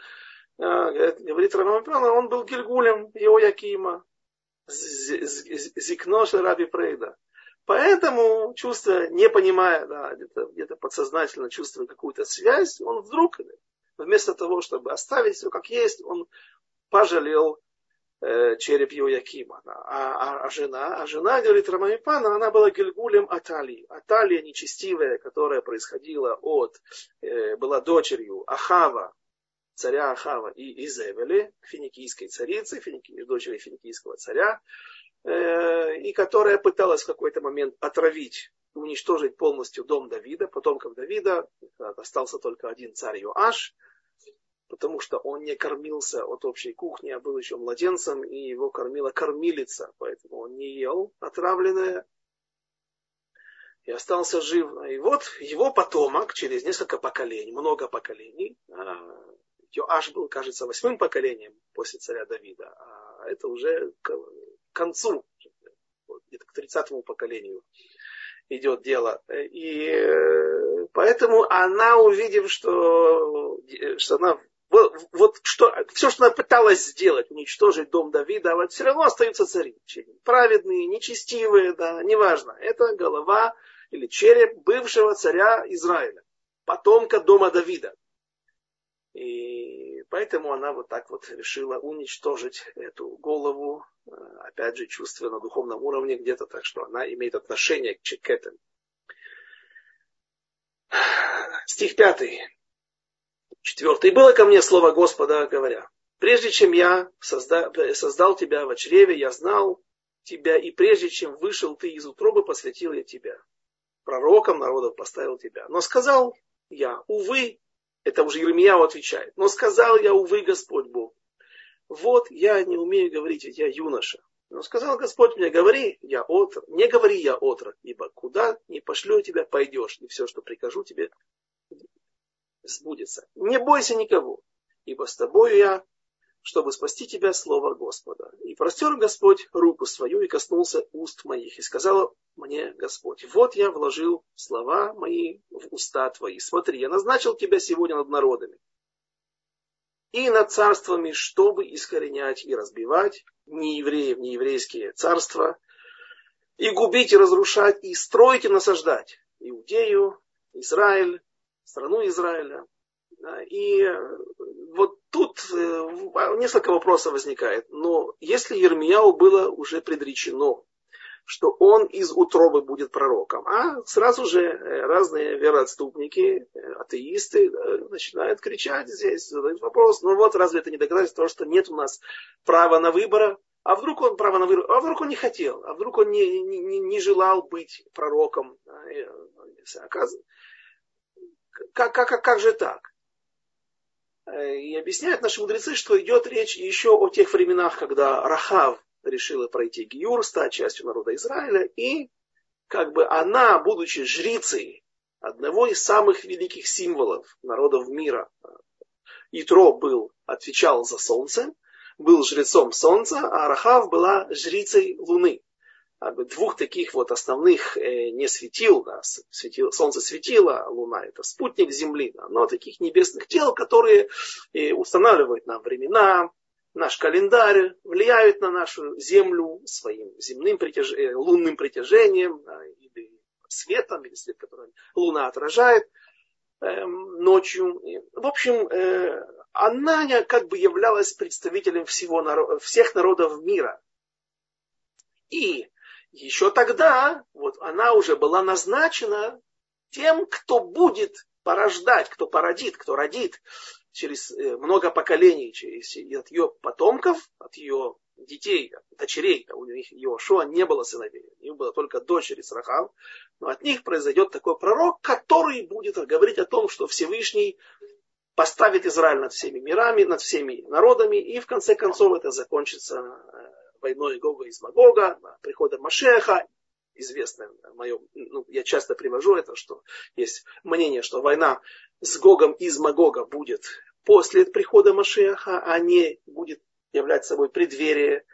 говорит Рамапана, он был Гильгулем Иоякима, Зикноша Раби Прейда. Поэтому, чувствуя, не понимая, да, где-то, где подсознательно чувствуя какую-то связь, он вдруг, вместо того, чтобы оставить все как есть, он пожалел э, череп Йоякима. А, а, а жена, а жена, говорит Рамамипана, она была гильгулем Аталии. Аталия нечестивая, которая происходила от, э, была дочерью Ахава, царя Ахава и Изевели, финикийской царицы, финики, дочери финикийского царя, э, и которая пыталась в какой-то момент отравить, уничтожить полностью дом Давида, потомков Давида. Остался только один царь Йоаш, потому что он не кормился от общей кухни, а был еще младенцем, и его кормила кормилица, поэтому он не ел отравленное, и остался жив. И вот его потомок через несколько поколений, много поколений, а, Йоаш был, кажется, восьмым поколением после царя Давида, а это уже к концу, где-то к тридцатому поколению идет дело. И э, поэтому она, увидев, что, что она вот, вот что, все, что она пыталась сделать, уничтожить дом Давида, вот все равно остаются цари. Праведные, нечестивые, да, неважно. Это голова или череп бывшего царя Израиля, потомка дома Давида. И поэтому она вот так вот решила уничтожить эту голову, э, опять же, чувствуя на духовном уровне где-то, так что она имеет отношение к, этому. Стих пятый. Четвертое. И было ко мне слово Господа, говоря, прежде чем я созда, создал тебя в чреве, я знал тебя, и прежде чем вышел ты из утробы, посвятил я тебя. Пророком народов поставил тебя. Но сказал я, увы, это уже Еремияу отвечает, но сказал я, увы, Господь Бог, вот я не умею говорить, ведь я юноша. Но сказал Господь мне, говори, я отрок, не говори я отрок, ибо куда не пошлю тебя, пойдешь, и все, что прикажу тебе, сбудется. Не бойся никого, ибо с тобою я, чтобы спасти тебя, слово Господа. И простер Господь руку свою и коснулся уст моих, и сказал мне Господь, вот я вложил слова мои в уста твои. Смотри, я назначил тебя сегодня над народами, и над царствами, чтобы искоренять и разбивать неевреев, нееврейские царства, и губить и разрушать, и строить и насаждать Иудею, Израиль, страну Израиля. И тут э, несколько вопросов возникает. Но если Ермияу было уже предречено что он из утробы будет пророком. А сразу же э, разные вероотступники, э, атеисты начинают кричать здесь, задают вопрос, ну вот разве это не доказательство того, что нет у нас права на выбора? А вдруг он право на выбор, а вдруг он не хотел, а вдруг он не, не, не желал быть пророком? Как, как, как, как же так? И объясняют наши мудрецы, что идет речь еще о тех временах, когда Рахав, решила пройти Гиюр, стать частью народа Израиля, и как бы она, будучи жрицей одного из самых великих символов народов мира, Итро был, отвечал за солнце, был жрецом солнца, а Рахав была жрицей луны. Двух таких вот основных э, не светил, да, светил, солнце светило, луна это спутник Земли, да, но таких небесных тел, которые э, устанавливают нам времена, наш календарь, влияют на нашу Землю своим земным притяж... Э, лунным притяжением, или светом, или свет, который Луна отражает э, ночью. В общем, э, она как бы являлась представителем всего, всех народов мира. И еще тогда вот она уже была назначена тем, кто будет порождать, кто породит, кто родит через э, много поколений, через, от ее потомков, от ее детей, дочерей, у них Иошуа не было сыновей, у них было только дочери с Рахав, но от них произойдет такой пророк, который будет говорить о том, что Всевышний поставит Израиль над всеми мирами, над всеми народами, и в конце концов это закончится э, войной Гога из Магога, приходом Машеха, известное мое, ну, я часто привожу это, что есть мнение, что война с Гогом из Магога будет после прихода Машеха, а не будет являть собой преддверие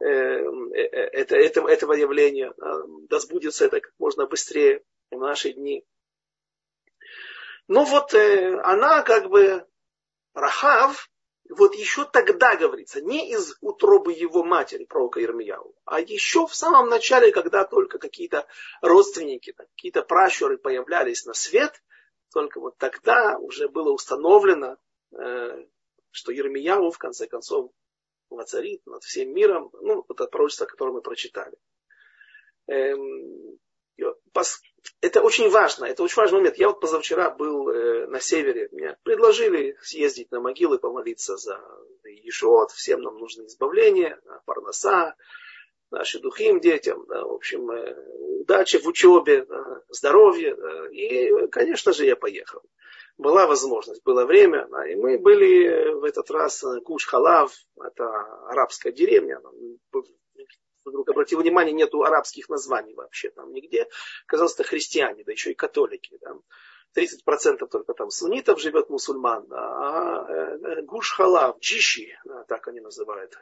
э, э, это, этого, явления. А, да сбудется это как можно быстрее в наши дни. Но вот э, она как бы, Рахав, вот еще тогда говорится, не из утробы его матери, пророка Ирмияу, а еще в самом начале, когда только какие-то родственники, какие-то пращуры появлялись на свет, только вот тогда уже было установлено, э, что Ермияу в конце концов воцарит над всем миром, ну, вот это пророчество, которое мы прочитали. Это очень важно, это очень важный момент. Я вот позавчера был э, на севере, мне предложили съездить на могилы, помолиться за Ешуот, всем нам нужно избавление, Парнаса, нашим духим детям, да, в общем, э, удачи в учебе, да, здоровья. Да, и, конечно же, я поехал. Была возможность, было время, да, и мы были в этот раз Куш Халав, это арабская деревня, вдруг обратил внимание, нету арабских названий вообще там нигде. Казалось, это христиане, да еще и католики. Да. 30% только там суннитов живет мусульман, а э, э, Гуш-Халав, Джиши, так они называют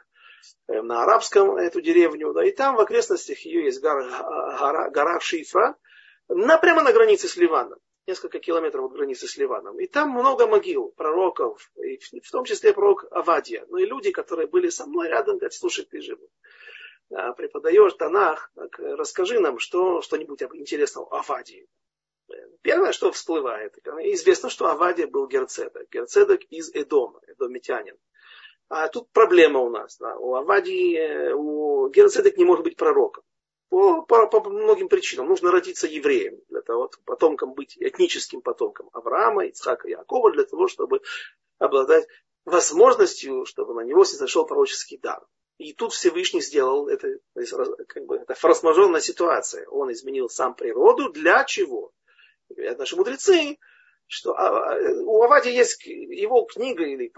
э, на арабском эту деревню, да, и там в окрестностях ее есть гора, гора, гора Шифра, на, прямо на границе с Ливаном, несколько километров от границы с Ливаном. И там много могил, пророков, и в том числе пророк Авадия. Ну и люди, которые были со мной рядом, говорят, слушай, ты же преподаешь Танах, так расскажи нам что, что-нибудь интересного о Авадии. Первое, что всплывает, известно, что Авадия был герцедок. Герцедок из Эдома, эдомитянин. А тут проблема у нас. Да. У Авадии, э, у герцедок не может быть пророком. По, по, по многим причинам. Нужно родиться евреем, для того, потомком быть, этническим потомком Авраама, Ицхака, Якова, для того, чтобы обладать возможностью, чтобы на него снизошел пророческий дар. И тут Всевышний сделал это, как бы, это форс-мажорная ситуация. Он изменил сам природу. Для чего? Говорят наши мудрецы, что а, а, у Авади есть его книга или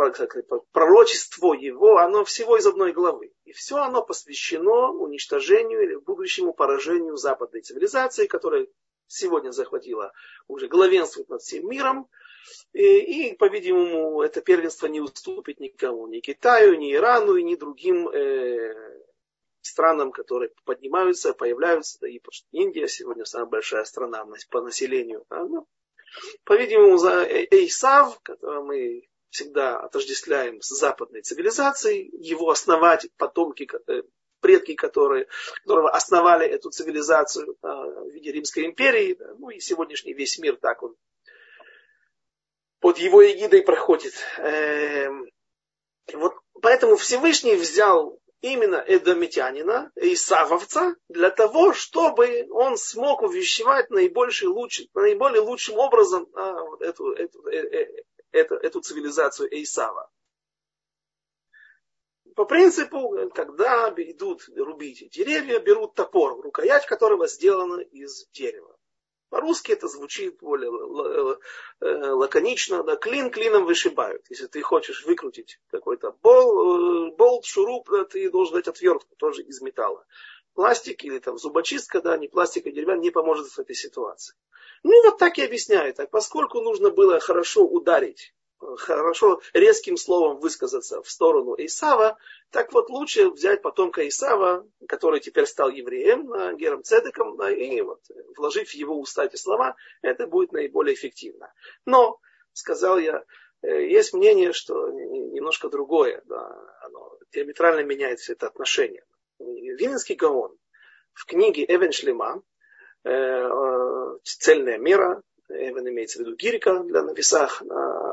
пророчество его, оно всего из одной главы. И все оно посвящено уничтожению или будущему поражению западной цивилизации, которая сегодня захватила, уже главенствует над всем миром. И, и по-видимому, это первенство не уступит никому, ни Китаю, ни Ирану, ни другим э, странам, которые поднимаются, появляются. Да и Индия сегодня самая большая страна по населению. Да, ну, по-видимому, за Эйсав, которого мы всегда отождествляем с западной цивилизацией, его основать потомки, э, предки, которые, которого основали эту цивилизацию а, в виде Римской империи, ну и сегодняшний весь мир так он под его эгидой проходит. Эм, вот поэтому Всевышний взял именно эдомитянина, Исавовца, для того, чтобы он смог увещевать наибольший, лучший, наиболее лучшим образом а, вот эту, эту, э, э, эту, эту цивилизацию Исава. По принципу, когда идут рубить деревья, берут топор, рукоять которого сделана из дерева. По-русски это звучит более э, лаконично, да, клин клином вышибают. Если ты хочешь выкрутить какой-то бол, э, болт, шуруп, да, ты должен дать отвертку, тоже из металла. Пластик или там зубочистка, да, не пластик, а деревянный не поможет в этой ситуации. Ну вот так и объясняют. Так, поскольку нужно было хорошо ударить хорошо резким словом высказаться в сторону Исава, так вот лучше взять потомка Исава, который теперь стал евреем, Гером Цедеком, и вот, вложив в его уста эти слова, это будет наиболее эффективно. Но, сказал я, э, есть мнение, что немножко другое, да, оно диаметрально меняет все это отношение. Вининский Гаон в книге Эвен Шлема э, э, «Цельная мера», Эвен имеется в виду Гирика для на весах,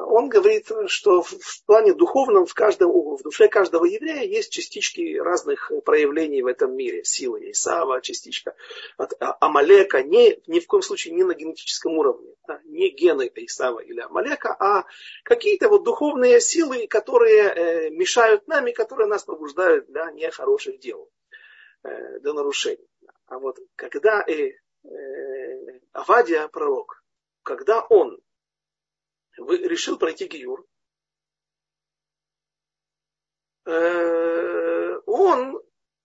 он говорит, что в плане духовном в, каждом, в душе каждого еврея есть частички разных проявлений в этом мире. Сила Исава, частичка от а, Амалека, не, ни в коем случае не на генетическом уровне. Да, не гены Исава или Амалека, а какие-то вот духовные силы, которые э, мешают нам и которые нас побуждают для нехороших дел, э, для нарушений. А вот когда э, э, Авадия, пророк, когда он решил пройти Гиюр, э, он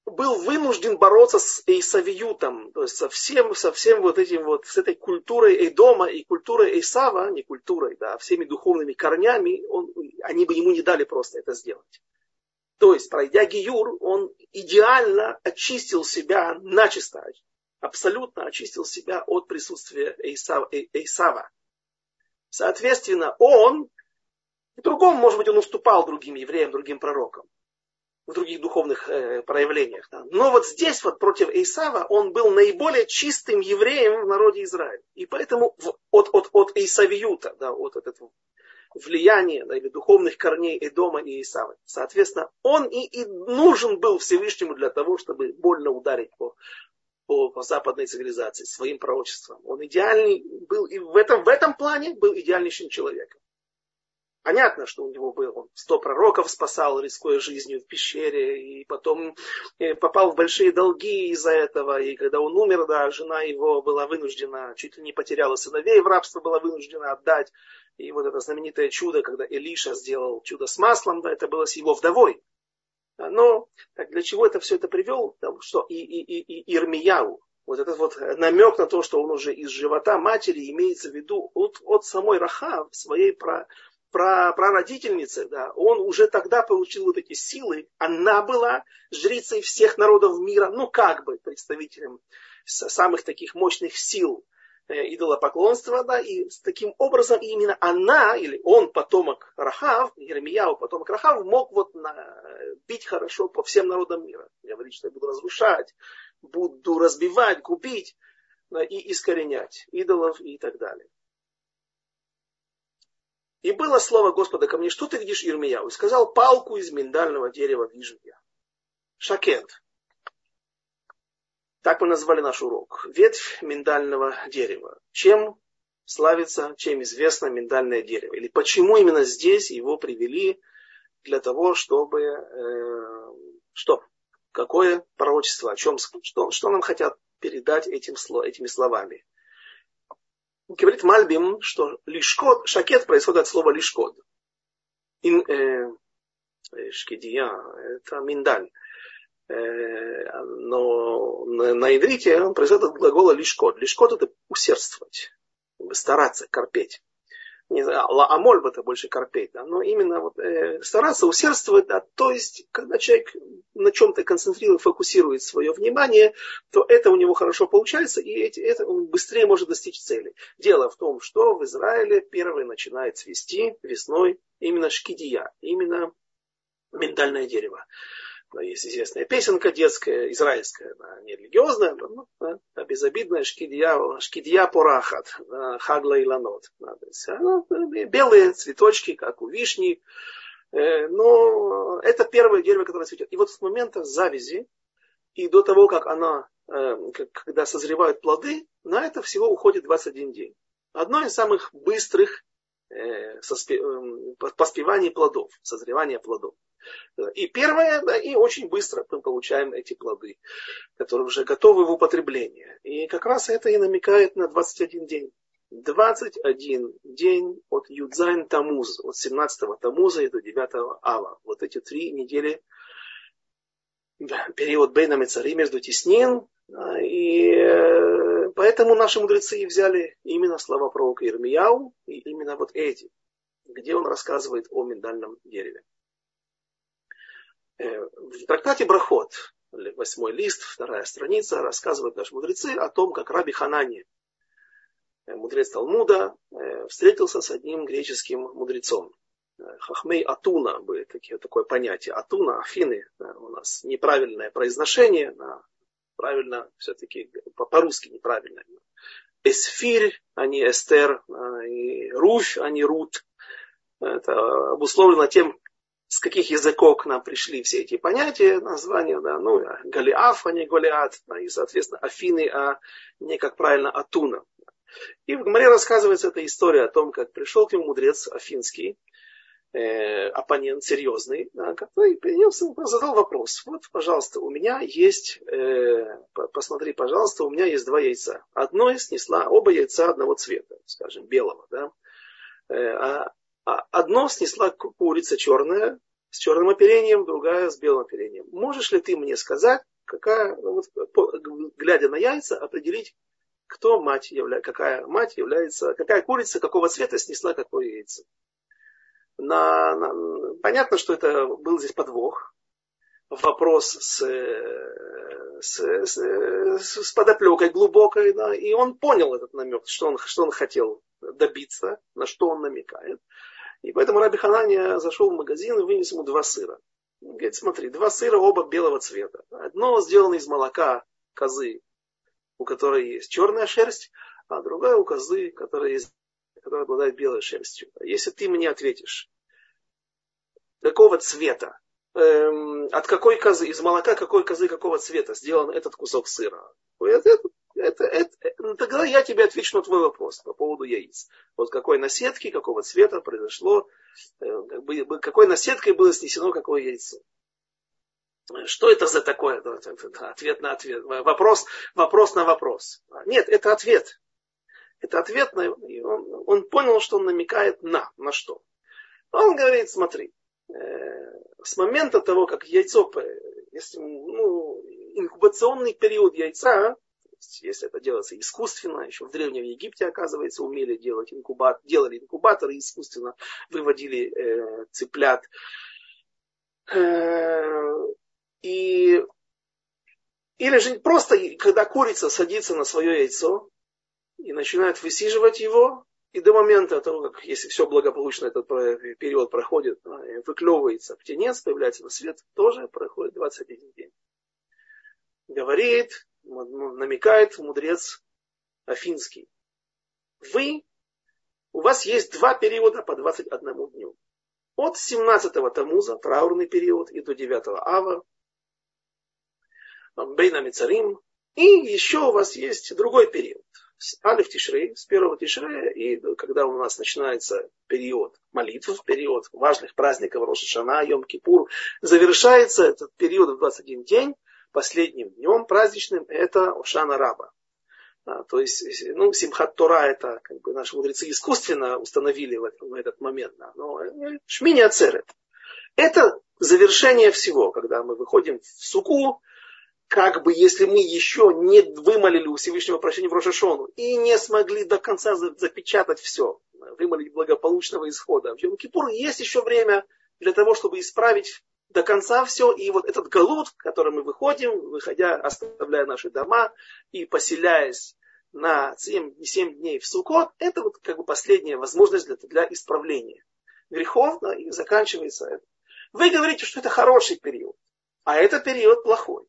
был вынужден бороться с Эйсавиютом, то есть со всем, со всем вот этим вот, с этой культурой Эйдома и культурой Эйсава, не культурой, да, всеми духовными корнями, он, они бы ему не дали просто это сделать. То есть, пройдя Гиюр, он идеально очистил себя начисто, абсолютно очистил себя от присутствия Эйсава. Эйсава. Соответственно, он, в другом, может быть, он уступал другим евреям, другим пророкам, в других духовных э, проявлениях. Да. Но вот здесь вот против Исава он был наиболее чистым евреем в народе Израиля. И поэтому от, от, от Исавиюта, да, от этого влияния да, или духовных корней Эдома и Исава. Соответственно, он и, и нужен был Всевышнему для того, чтобы больно ударить по по, по западной цивилизации, своим пророчеством. Он идеальный был, и в этом, в этом плане был идеальнейшим человеком. Понятно, что у него был, он сто пророков спасал, рискуя жизнью в пещере, и потом э, попал в большие долги из-за этого, и когда он умер, да, жена его была вынуждена, чуть ли не потеряла сыновей, в рабство была вынуждена отдать. И вот это знаменитое чудо, когда Илиша сделал чудо с маслом, да, это было с его вдовой. Но так для чего это все это привел? Потому что и, и, и, и Ирмияу, вот этот вот намек на то, что он уже из живота матери имеется в виду от, от самой Раха, своей про, про, прародительницы, да, он уже тогда получил вот эти силы. Она была жрицей всех народов мира, ну как бы представителем самых таких мощных сил идолопоклонства, да, и таким образом именно она, или он, потомок Рахав, Еремияу, потомок Рахав, мог вот на, бить хорошо по всем народам мира. Говорит, что я буду разрушать, буду разбивать, губить да, и искоренять идолов и так далее. И было слово Господа ко мне, что ты видишь, Ирмияу? И сказал, палку из миндального дерева вижу я. Шакет. Так мы назвали наш урок. Ветвь миндального дерева. Чем славится, чем известно миндальное дерево. Или почему именно здесь его привели для того, чтобы... Э, что? Какое пророчество? О чем? Что, что нам хотят передать этим, этими словами? Говорит Мальбим, что лишкот, шакет происходит от слова лишкот. Ин, э, э шкидия, это миндаль. Э, но на, иврите он происходит от глагола лишкот. Лишкот это усердствовать, стараться, корпеть. Не знаю, амоль это больше корпеть, да, но именно вот, э, стараться, усердствовать, да, то есть, когда человек на чем-то концентрирует, фокусирует свое внимание, то это у него хорошо получается, и эти, это он быстрее может достичь цели. Дело в том, что в Израиле первый начинает цвести весной именно шкидия, именно миндальное дерево есть известная песенка детская, израильская, да, не религиозная, но да, да, безобидная шкидья, шкидья порахат, да, хагла и ланот. Да, то есть, ну, белые цветочки, как у вишни. Э, но это первое дерево, которое цветет. И вот с момента завязи и до того, как она, э, когда созревают плоды, на это всего уходит 21 день. Одно из самых быстрых э, поспеваний плодов, созревания плодов. И первое, да, и очень быстро мы получаем эти плоды, которые уже готовы в употребление. И как раз это и намекает на 21 день. 21 день от Юдзайн Тамуз, от 17 Тамуза и до 9 Ава. Вот эти три недели, период Бейна Мецари между теснин. И э, поэтому наши мудрецы взяли именно слова пророка Ирмияу, и именно вот эти, где он рассказывает о миндальном дереве. Э, в трактате Брахот, восьмой лист, вторая страница, рассказывают наши мудрецы о том, как Раби Ханани, э, мудрец Талмуда, э, встретился с одним греческим мудрецом. Хахмей Атуна, были такие, такое понятие. Атуна, Афины, у нас неправильное произношение, правильно все-таки по-русски неправильно. Эсфирь, а не Эстер, и Руфь, а не Рут. Это обусловлено тем, с каких языков к нам пришли все эти понятия, названия, да, ну, Голиаф, а не Голиат, да, и, соответственно, Афины, а не, как правильно, Атуна. И в Гмаре рассказывается эта история о том, как пришел к нему мудрец афинский, э, оппонент серьезный, да, который принялся, задал вопрос. Вот, пожалуйста, у меня есть, э, посмотри, пожалуйста, у меня есть два яйца. Одно снесла, оба яйца одного цвета, скажем, белого, да, э, а одно снесла курица черная с черным оперением, другая с белым оперением. Можешь ли ты мне сказать, какая, ну, вот, глядя на яйца, определить, кто мать является, какая мать является, какая курица какого цвета снесла какое яйцо? На, на, понятно, что это был здесь подвох. Вопрос с, с, с, с подоплекой глубокой, да, и он понял этот намек, что он, что он хотел добиться, на что он намекает. И поэтому Раби Ханания зашел в магазин и вынес ему два сыра. Он говорит, смотри, два сыра оба белого цвета. Одно сделано из молока козы, у которой есть черная шерсть, а другая у козы, которая, есть, которая обладает белой шерстью. Если ты мне ответишь, какого цвета, эм, от какой козы, из молока какой козы какого цвета сделан этот кусок сыра, это, это, это, ну, тогда я тебе отвечу на твой вопрос по поводу яиц. Вот какой наседки, какого цвета произошло, э, как бы, какой наседкой было снесено какое яйцо. Что это за такое? Ответ на ответ. Вопрос, вопрос на вопрос. Нет, это ответ. Это ответ на... Он, он понял, что он намекает на. На что? Он говорит, смотри, э, с момента того, как яйцо, если, ну, инкубационный период яйца, если это делается искусственно, еще в Древнем Египте, оказывается, умели делать инкубатор, делали инкубаторы искусственно, выводили э, цыплят. Э, и, или же просто, когда курица садится на свое яйцо и начинает высиживать его, и до момента того, как, если все благополучно, этот период проходит, выклевывается птенец, появляется на свет, тоже проходит 21 день. Говорит намекает мудрец Афинский. Вы, у вас есть два периода по 21 дню. От 17-го Тамуза, траурный период, и до 9-го Ава, Бейна Мицарим, и еще у вас есть другой период. с Алиф Тишрей, с первого Тишрея, и когда у нас начинается период молитв, период важных праздников Рошашана, Йом-Кипур, завершается этот период в 21 день, последним днем праздничным, это Ошана Раба. А, то есть, ну, Симхат Тора это как бы наши мудрецы искусственно установили в, в этот момент. Да, но э, Шмини Ацерет. Это завершение всего, когда мы выходим в суку, как бы если мы еще не вымолили у Всевышнего прощения в Рошашону и не смогли до конца запечатать все, вымолить благополучного исхода. В Йом-Кипур есть еще время для того, чтобы исправить до конца все. И вот этот галут, в который мы выходим, выходя, оставляя наши дома и поселяясь на 7, 7 дней в Сукот, это вот как бы последняя возможность для, для исправления грехов, да, и заканчивается это. Вы говорите, что это хороший период, а это период плохой.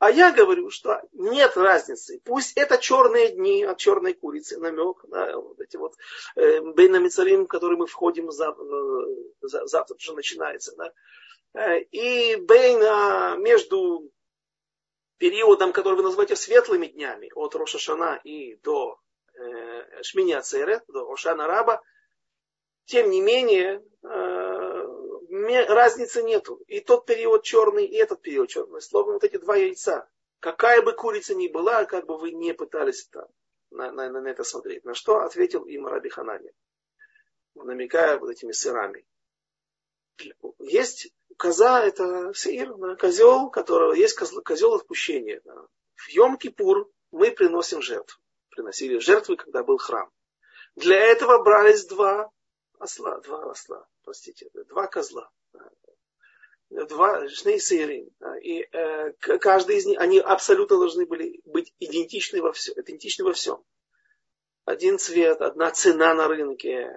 А я говорю, что нет разницы. Пусть это черные дни от черной курицы, намек, да, вот эти вот э, Бейнамицарим, в который мы входим, за, э, за, завтра уже начинается. Да. Э, и Бейна между периодом, который вы называете светлыми днями, от Рошашана и до э, Шмини Ацерет, до Ошана Раба, тем не менее, э, разницы нету. И тот период черный, и этот период черный. Словно вот эти два яйца. Какая бы курица ни была, как бы вы не пытались там, на, на, на это смотреть. На что ответил им Раби Ханани, намекая вот этими сырами. Есть коза, это сыр, да, козел, которого есть козел, козел отпущения. Да. В Йом-Кипур мы приносим жертву. Приносили жертвы, когда был храм. Для этого брались два осла, два осла, простите, два козла, два шнейсейрин. И э, каждый из них, они абсолютно должны были быть идентичны во всем. Идентичны во всем. Один цвет, одна цена на рынке.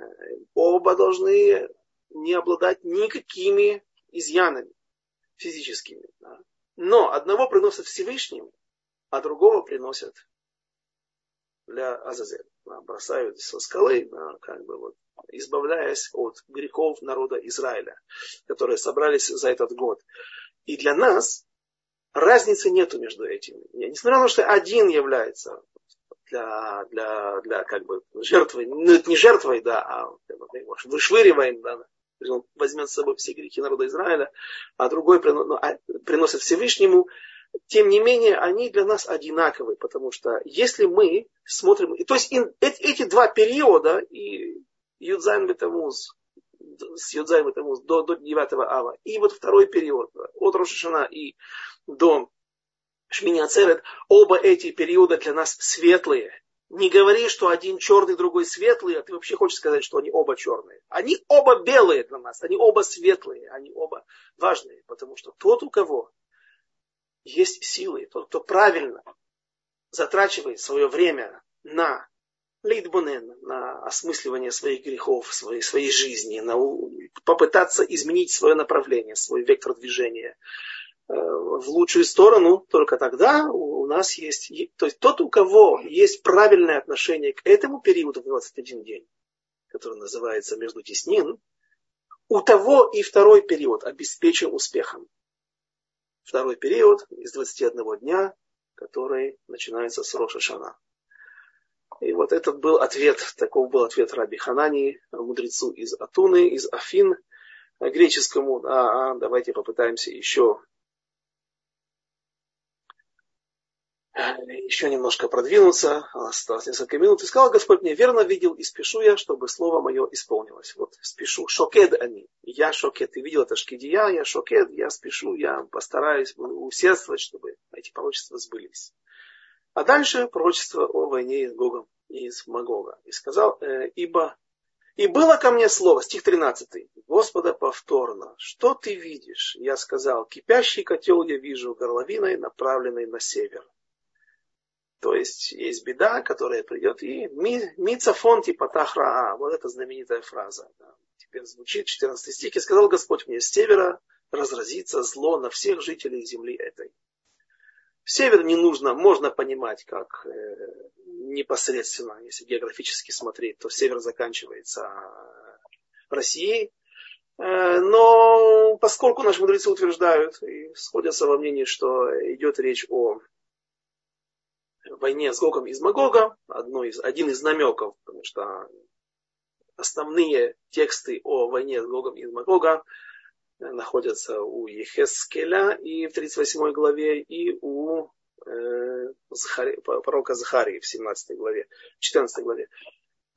Оба должны не обладать никакими изъянами физическими. Да. Но одного приносят Всевышним, а другого приносят для Азазеля. Да, бросают со скалы, да, как бы вот, избавляясь от грехов народа Израиля, которые собрались за этот год. И для нас разницы нету между этими. Несмотря на то, что один является для, для, для как бы жертвы, ну это не жертвой, да, а вышвыриваем, да, он возьмет с собой все грехи народа Израиля, а другой ну, а, приносит Всевышнему, тем не менее, они для нас одинаковы, потому что если мы смотрим, то есть эти два периода, и יוד זין בתמוז, с יוד זין בתמוז до, до 9 ава, и вот второй период, от Рош а-Шана и до Шмини Ацерет, оба эти периода для нас светлые, не говори, что один черный, другой светлый, а ты вообще хочешь сказать, что они оба черные. Они оба белые для нас, они оба светлые, они оба важные, потому что тот, у кого есть силы, тот, кто правильно затрачивает свое время на лейтбунен, на осмысливание своих грехов, своей, своей жизни, на попытаться изменить свое направление, свой вектор движения, в лучшую сторону, только тогда у нас есть, то есть тот, у кого есть правильное отношение к этому периоду в 21 день, который называется между теснин, у того и второй период обеспечен успехом. Второй период из 21 дня, который начинается с Роша Шана. И вот этот был ответ, таков был ответ Раби Ханани, мудрецу из Атуны, из Афин, греческому. А, а давайте попытаемся еще еще немножко продвинуться, осталось несколько минут, и сказал Господь мне, верно видел и спешу я, чтобы слово мое исполнилось. Вот спешу, шокед они, я шокед, ты видел это шкидия, я шокед, я спешу, я постараюсь усердствовать, чтобы эти пророчества сбылись. А дальше пророчество о войне с Гогом и с Магога. И сказал, э, ибо и было ко мне слово, стих 13, Господа повторно, что ты видишь? Я сказал, кипящий котел я вижу горловиной, направленной на север. То есть есть беда, которая придет, и мицафон типа тахраа, вот эта знаменитая фраза. Да. Теперь звучит 14 стих, и сказал Господь мне, с севера разразится зло на всех жителей земли этой. Север не нужно, можно понимать как э, непосредственно, если географически смотреть, то север заканчивается Россией. Э, но поскольку наши мудрецы утверждают и сходятся во мнении, что идет речь о войне с Гогом из Магога, одно из, один из намеков, потому что основные тексты о войне с Гогом из Магога находятся у Ехескеля и в 38 главе, и у э, Захари, пророка Захарии в 17 главе, 14 главе.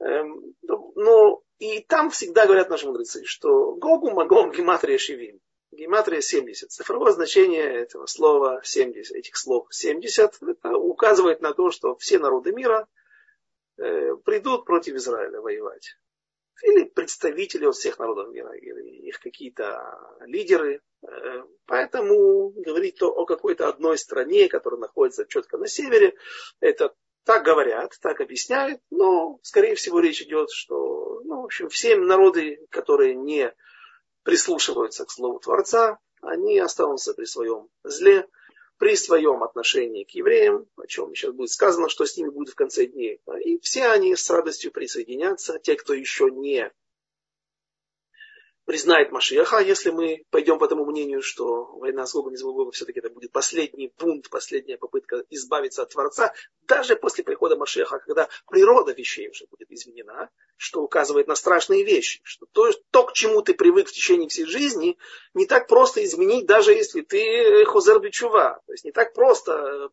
Эм, но и там всегда говорят наши мудрецы, что Гогу Магом Гематрия Шивим. Гематрия 70. Цифровое значение этого слова 70, этих слов 70, это указывает на то, что все народы мира э, придут против Израиля воевать или представители от всех народов мира, или их какие-то лидеры. Э, поэтому говорить то о какой-то одной стране, которая находится четко на севере, это так говорят, так объясняют, но, скорее всего, речь идет, что, ну, в общем, все народы, которые не прислушиваются к слову Творца, они останутся при своем зле, при своем отношении к евреям, о чем сейчас будет сказано, что с ними будет в конце дней. И все они с радостью присоединятся, те, кто еще не признает Машиаха, если мы пойдем по тому мнению, что война с Гогом и с Гогом все-таки это будет последний бунт, последняя попытка избавиться от Творца, даже после прихода Машиаха, когда природа вещей уже будет изменена, что указывает на страшные вещи, что то, то, к чему ты привык в течение всей жизни, не так просто изменить, даже если ты хозер бичува. То есть не так просто э,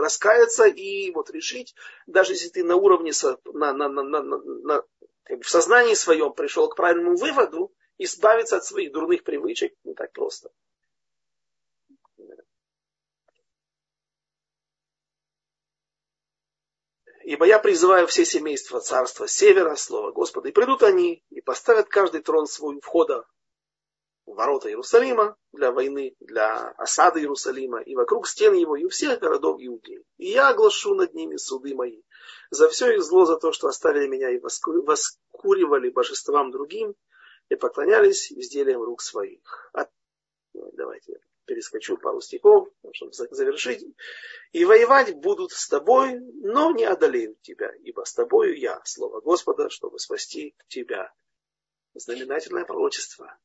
раскаяться и вот решить, даже если ты на уровне, на, на, на, на, на, в сознании своем пришел к правильному выводу, избавиться от своих дурных привычек не так просто. Ибо я призываю все семейства царства севера, слово Господа, и придут они, и поставят каждый трон свой входа в ворота Иерусалима для войны, для осады Иерусалима, и вокруг стен его, и у всех городов Иудеи. И я оглашу над ними суды мои за все их зло, за то, что оставили меня и воскуривали божествам другим, и поклонялись изделиям рук своих. Ну, давайте перескочу пару стихов, чтобы завершить. И воевать будут с тобой, но не одолеют тебя, ибо с тобою я, слово Господа, чтобы спасти тебя. Знаменательное пророчество.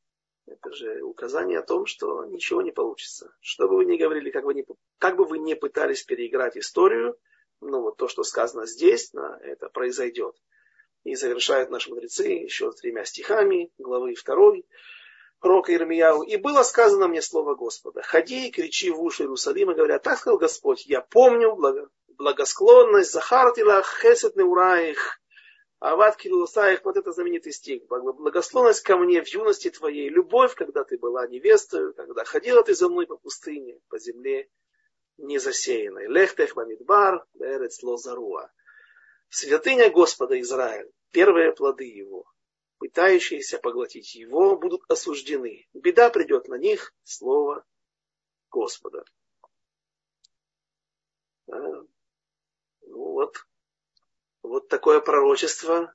Это же указание о том, что ничего не получится. Что бы вы ни говорили, как, вы ни, как бы вы ни пытались переиграть историю, ну вот то, что сказано здесь, это произойдет. И завершают наши мудрецы еще тремя стихами, главы 2, пророка Ирмияу. И было сказано мне слово Господа. Ходи и кричи в уши Иерусалима, говоря, так сказал Господь, я помню благо, благосклонность, Захартила, Хесет Неураих, Ават Килусаих, вот это знаменитый стих. Благословность ко мне в юности твоей, любовь, когда ты была невестой, когда ходила ты за мной по пустыне, по земле не засеянной. Лехтех Бамидбар, Эрец Лозаруа святыня Господа Израиль, первые плоды его, пытающиеся поглотить его, будут осуждены. Беда придет на них, слово Господа. А, ну вот, вот такое пророчество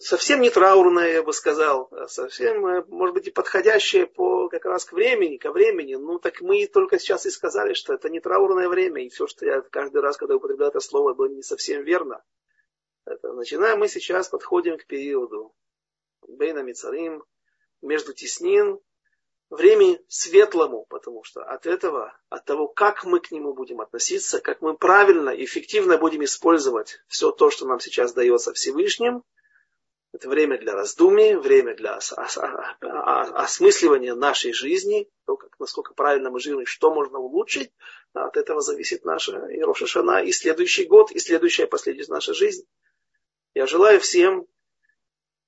совсем не траурное, я бы сказал, а совсем, э, может быть, и подходящее по как раз к времени, ко времени. Ну, так мы только сейчас и сказали, что это не траурное время, и все, что я каждый раз, когда употребляю это слово, было не совсем верно. Это, начинаем мы сейчас, подходим к периоду Бейна Мицарим, между теснин, времени светлому, потому что от этого, от того, как мы к нему будем относиться, как мы правильно, эффективно будем использовать все то, что нам сейчас дается Всевышним – это время для раздумий, время для осмысливания нашей жизни, то, как, насколько правильно мы живем, что можно улучшить. От этого зависит наша и Роша Шана, и следующий год, и следующая последняя наша жизнь. Я желаю всем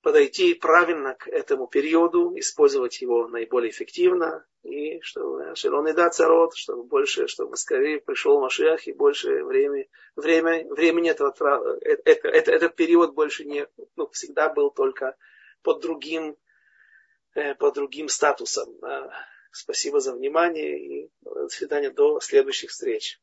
подойти правильно к этому периоду, использовать его наиболее эффективно, и чтобы Широн и Царот, чтобы больше, чтобы скорее пришел Машиах и больше времени, время, времени этого, это, это, это, этот период больше не, ну, всегда был только под другим, э, под другим статусом. Спасибо за внимание и до свидания, до следующих встреч.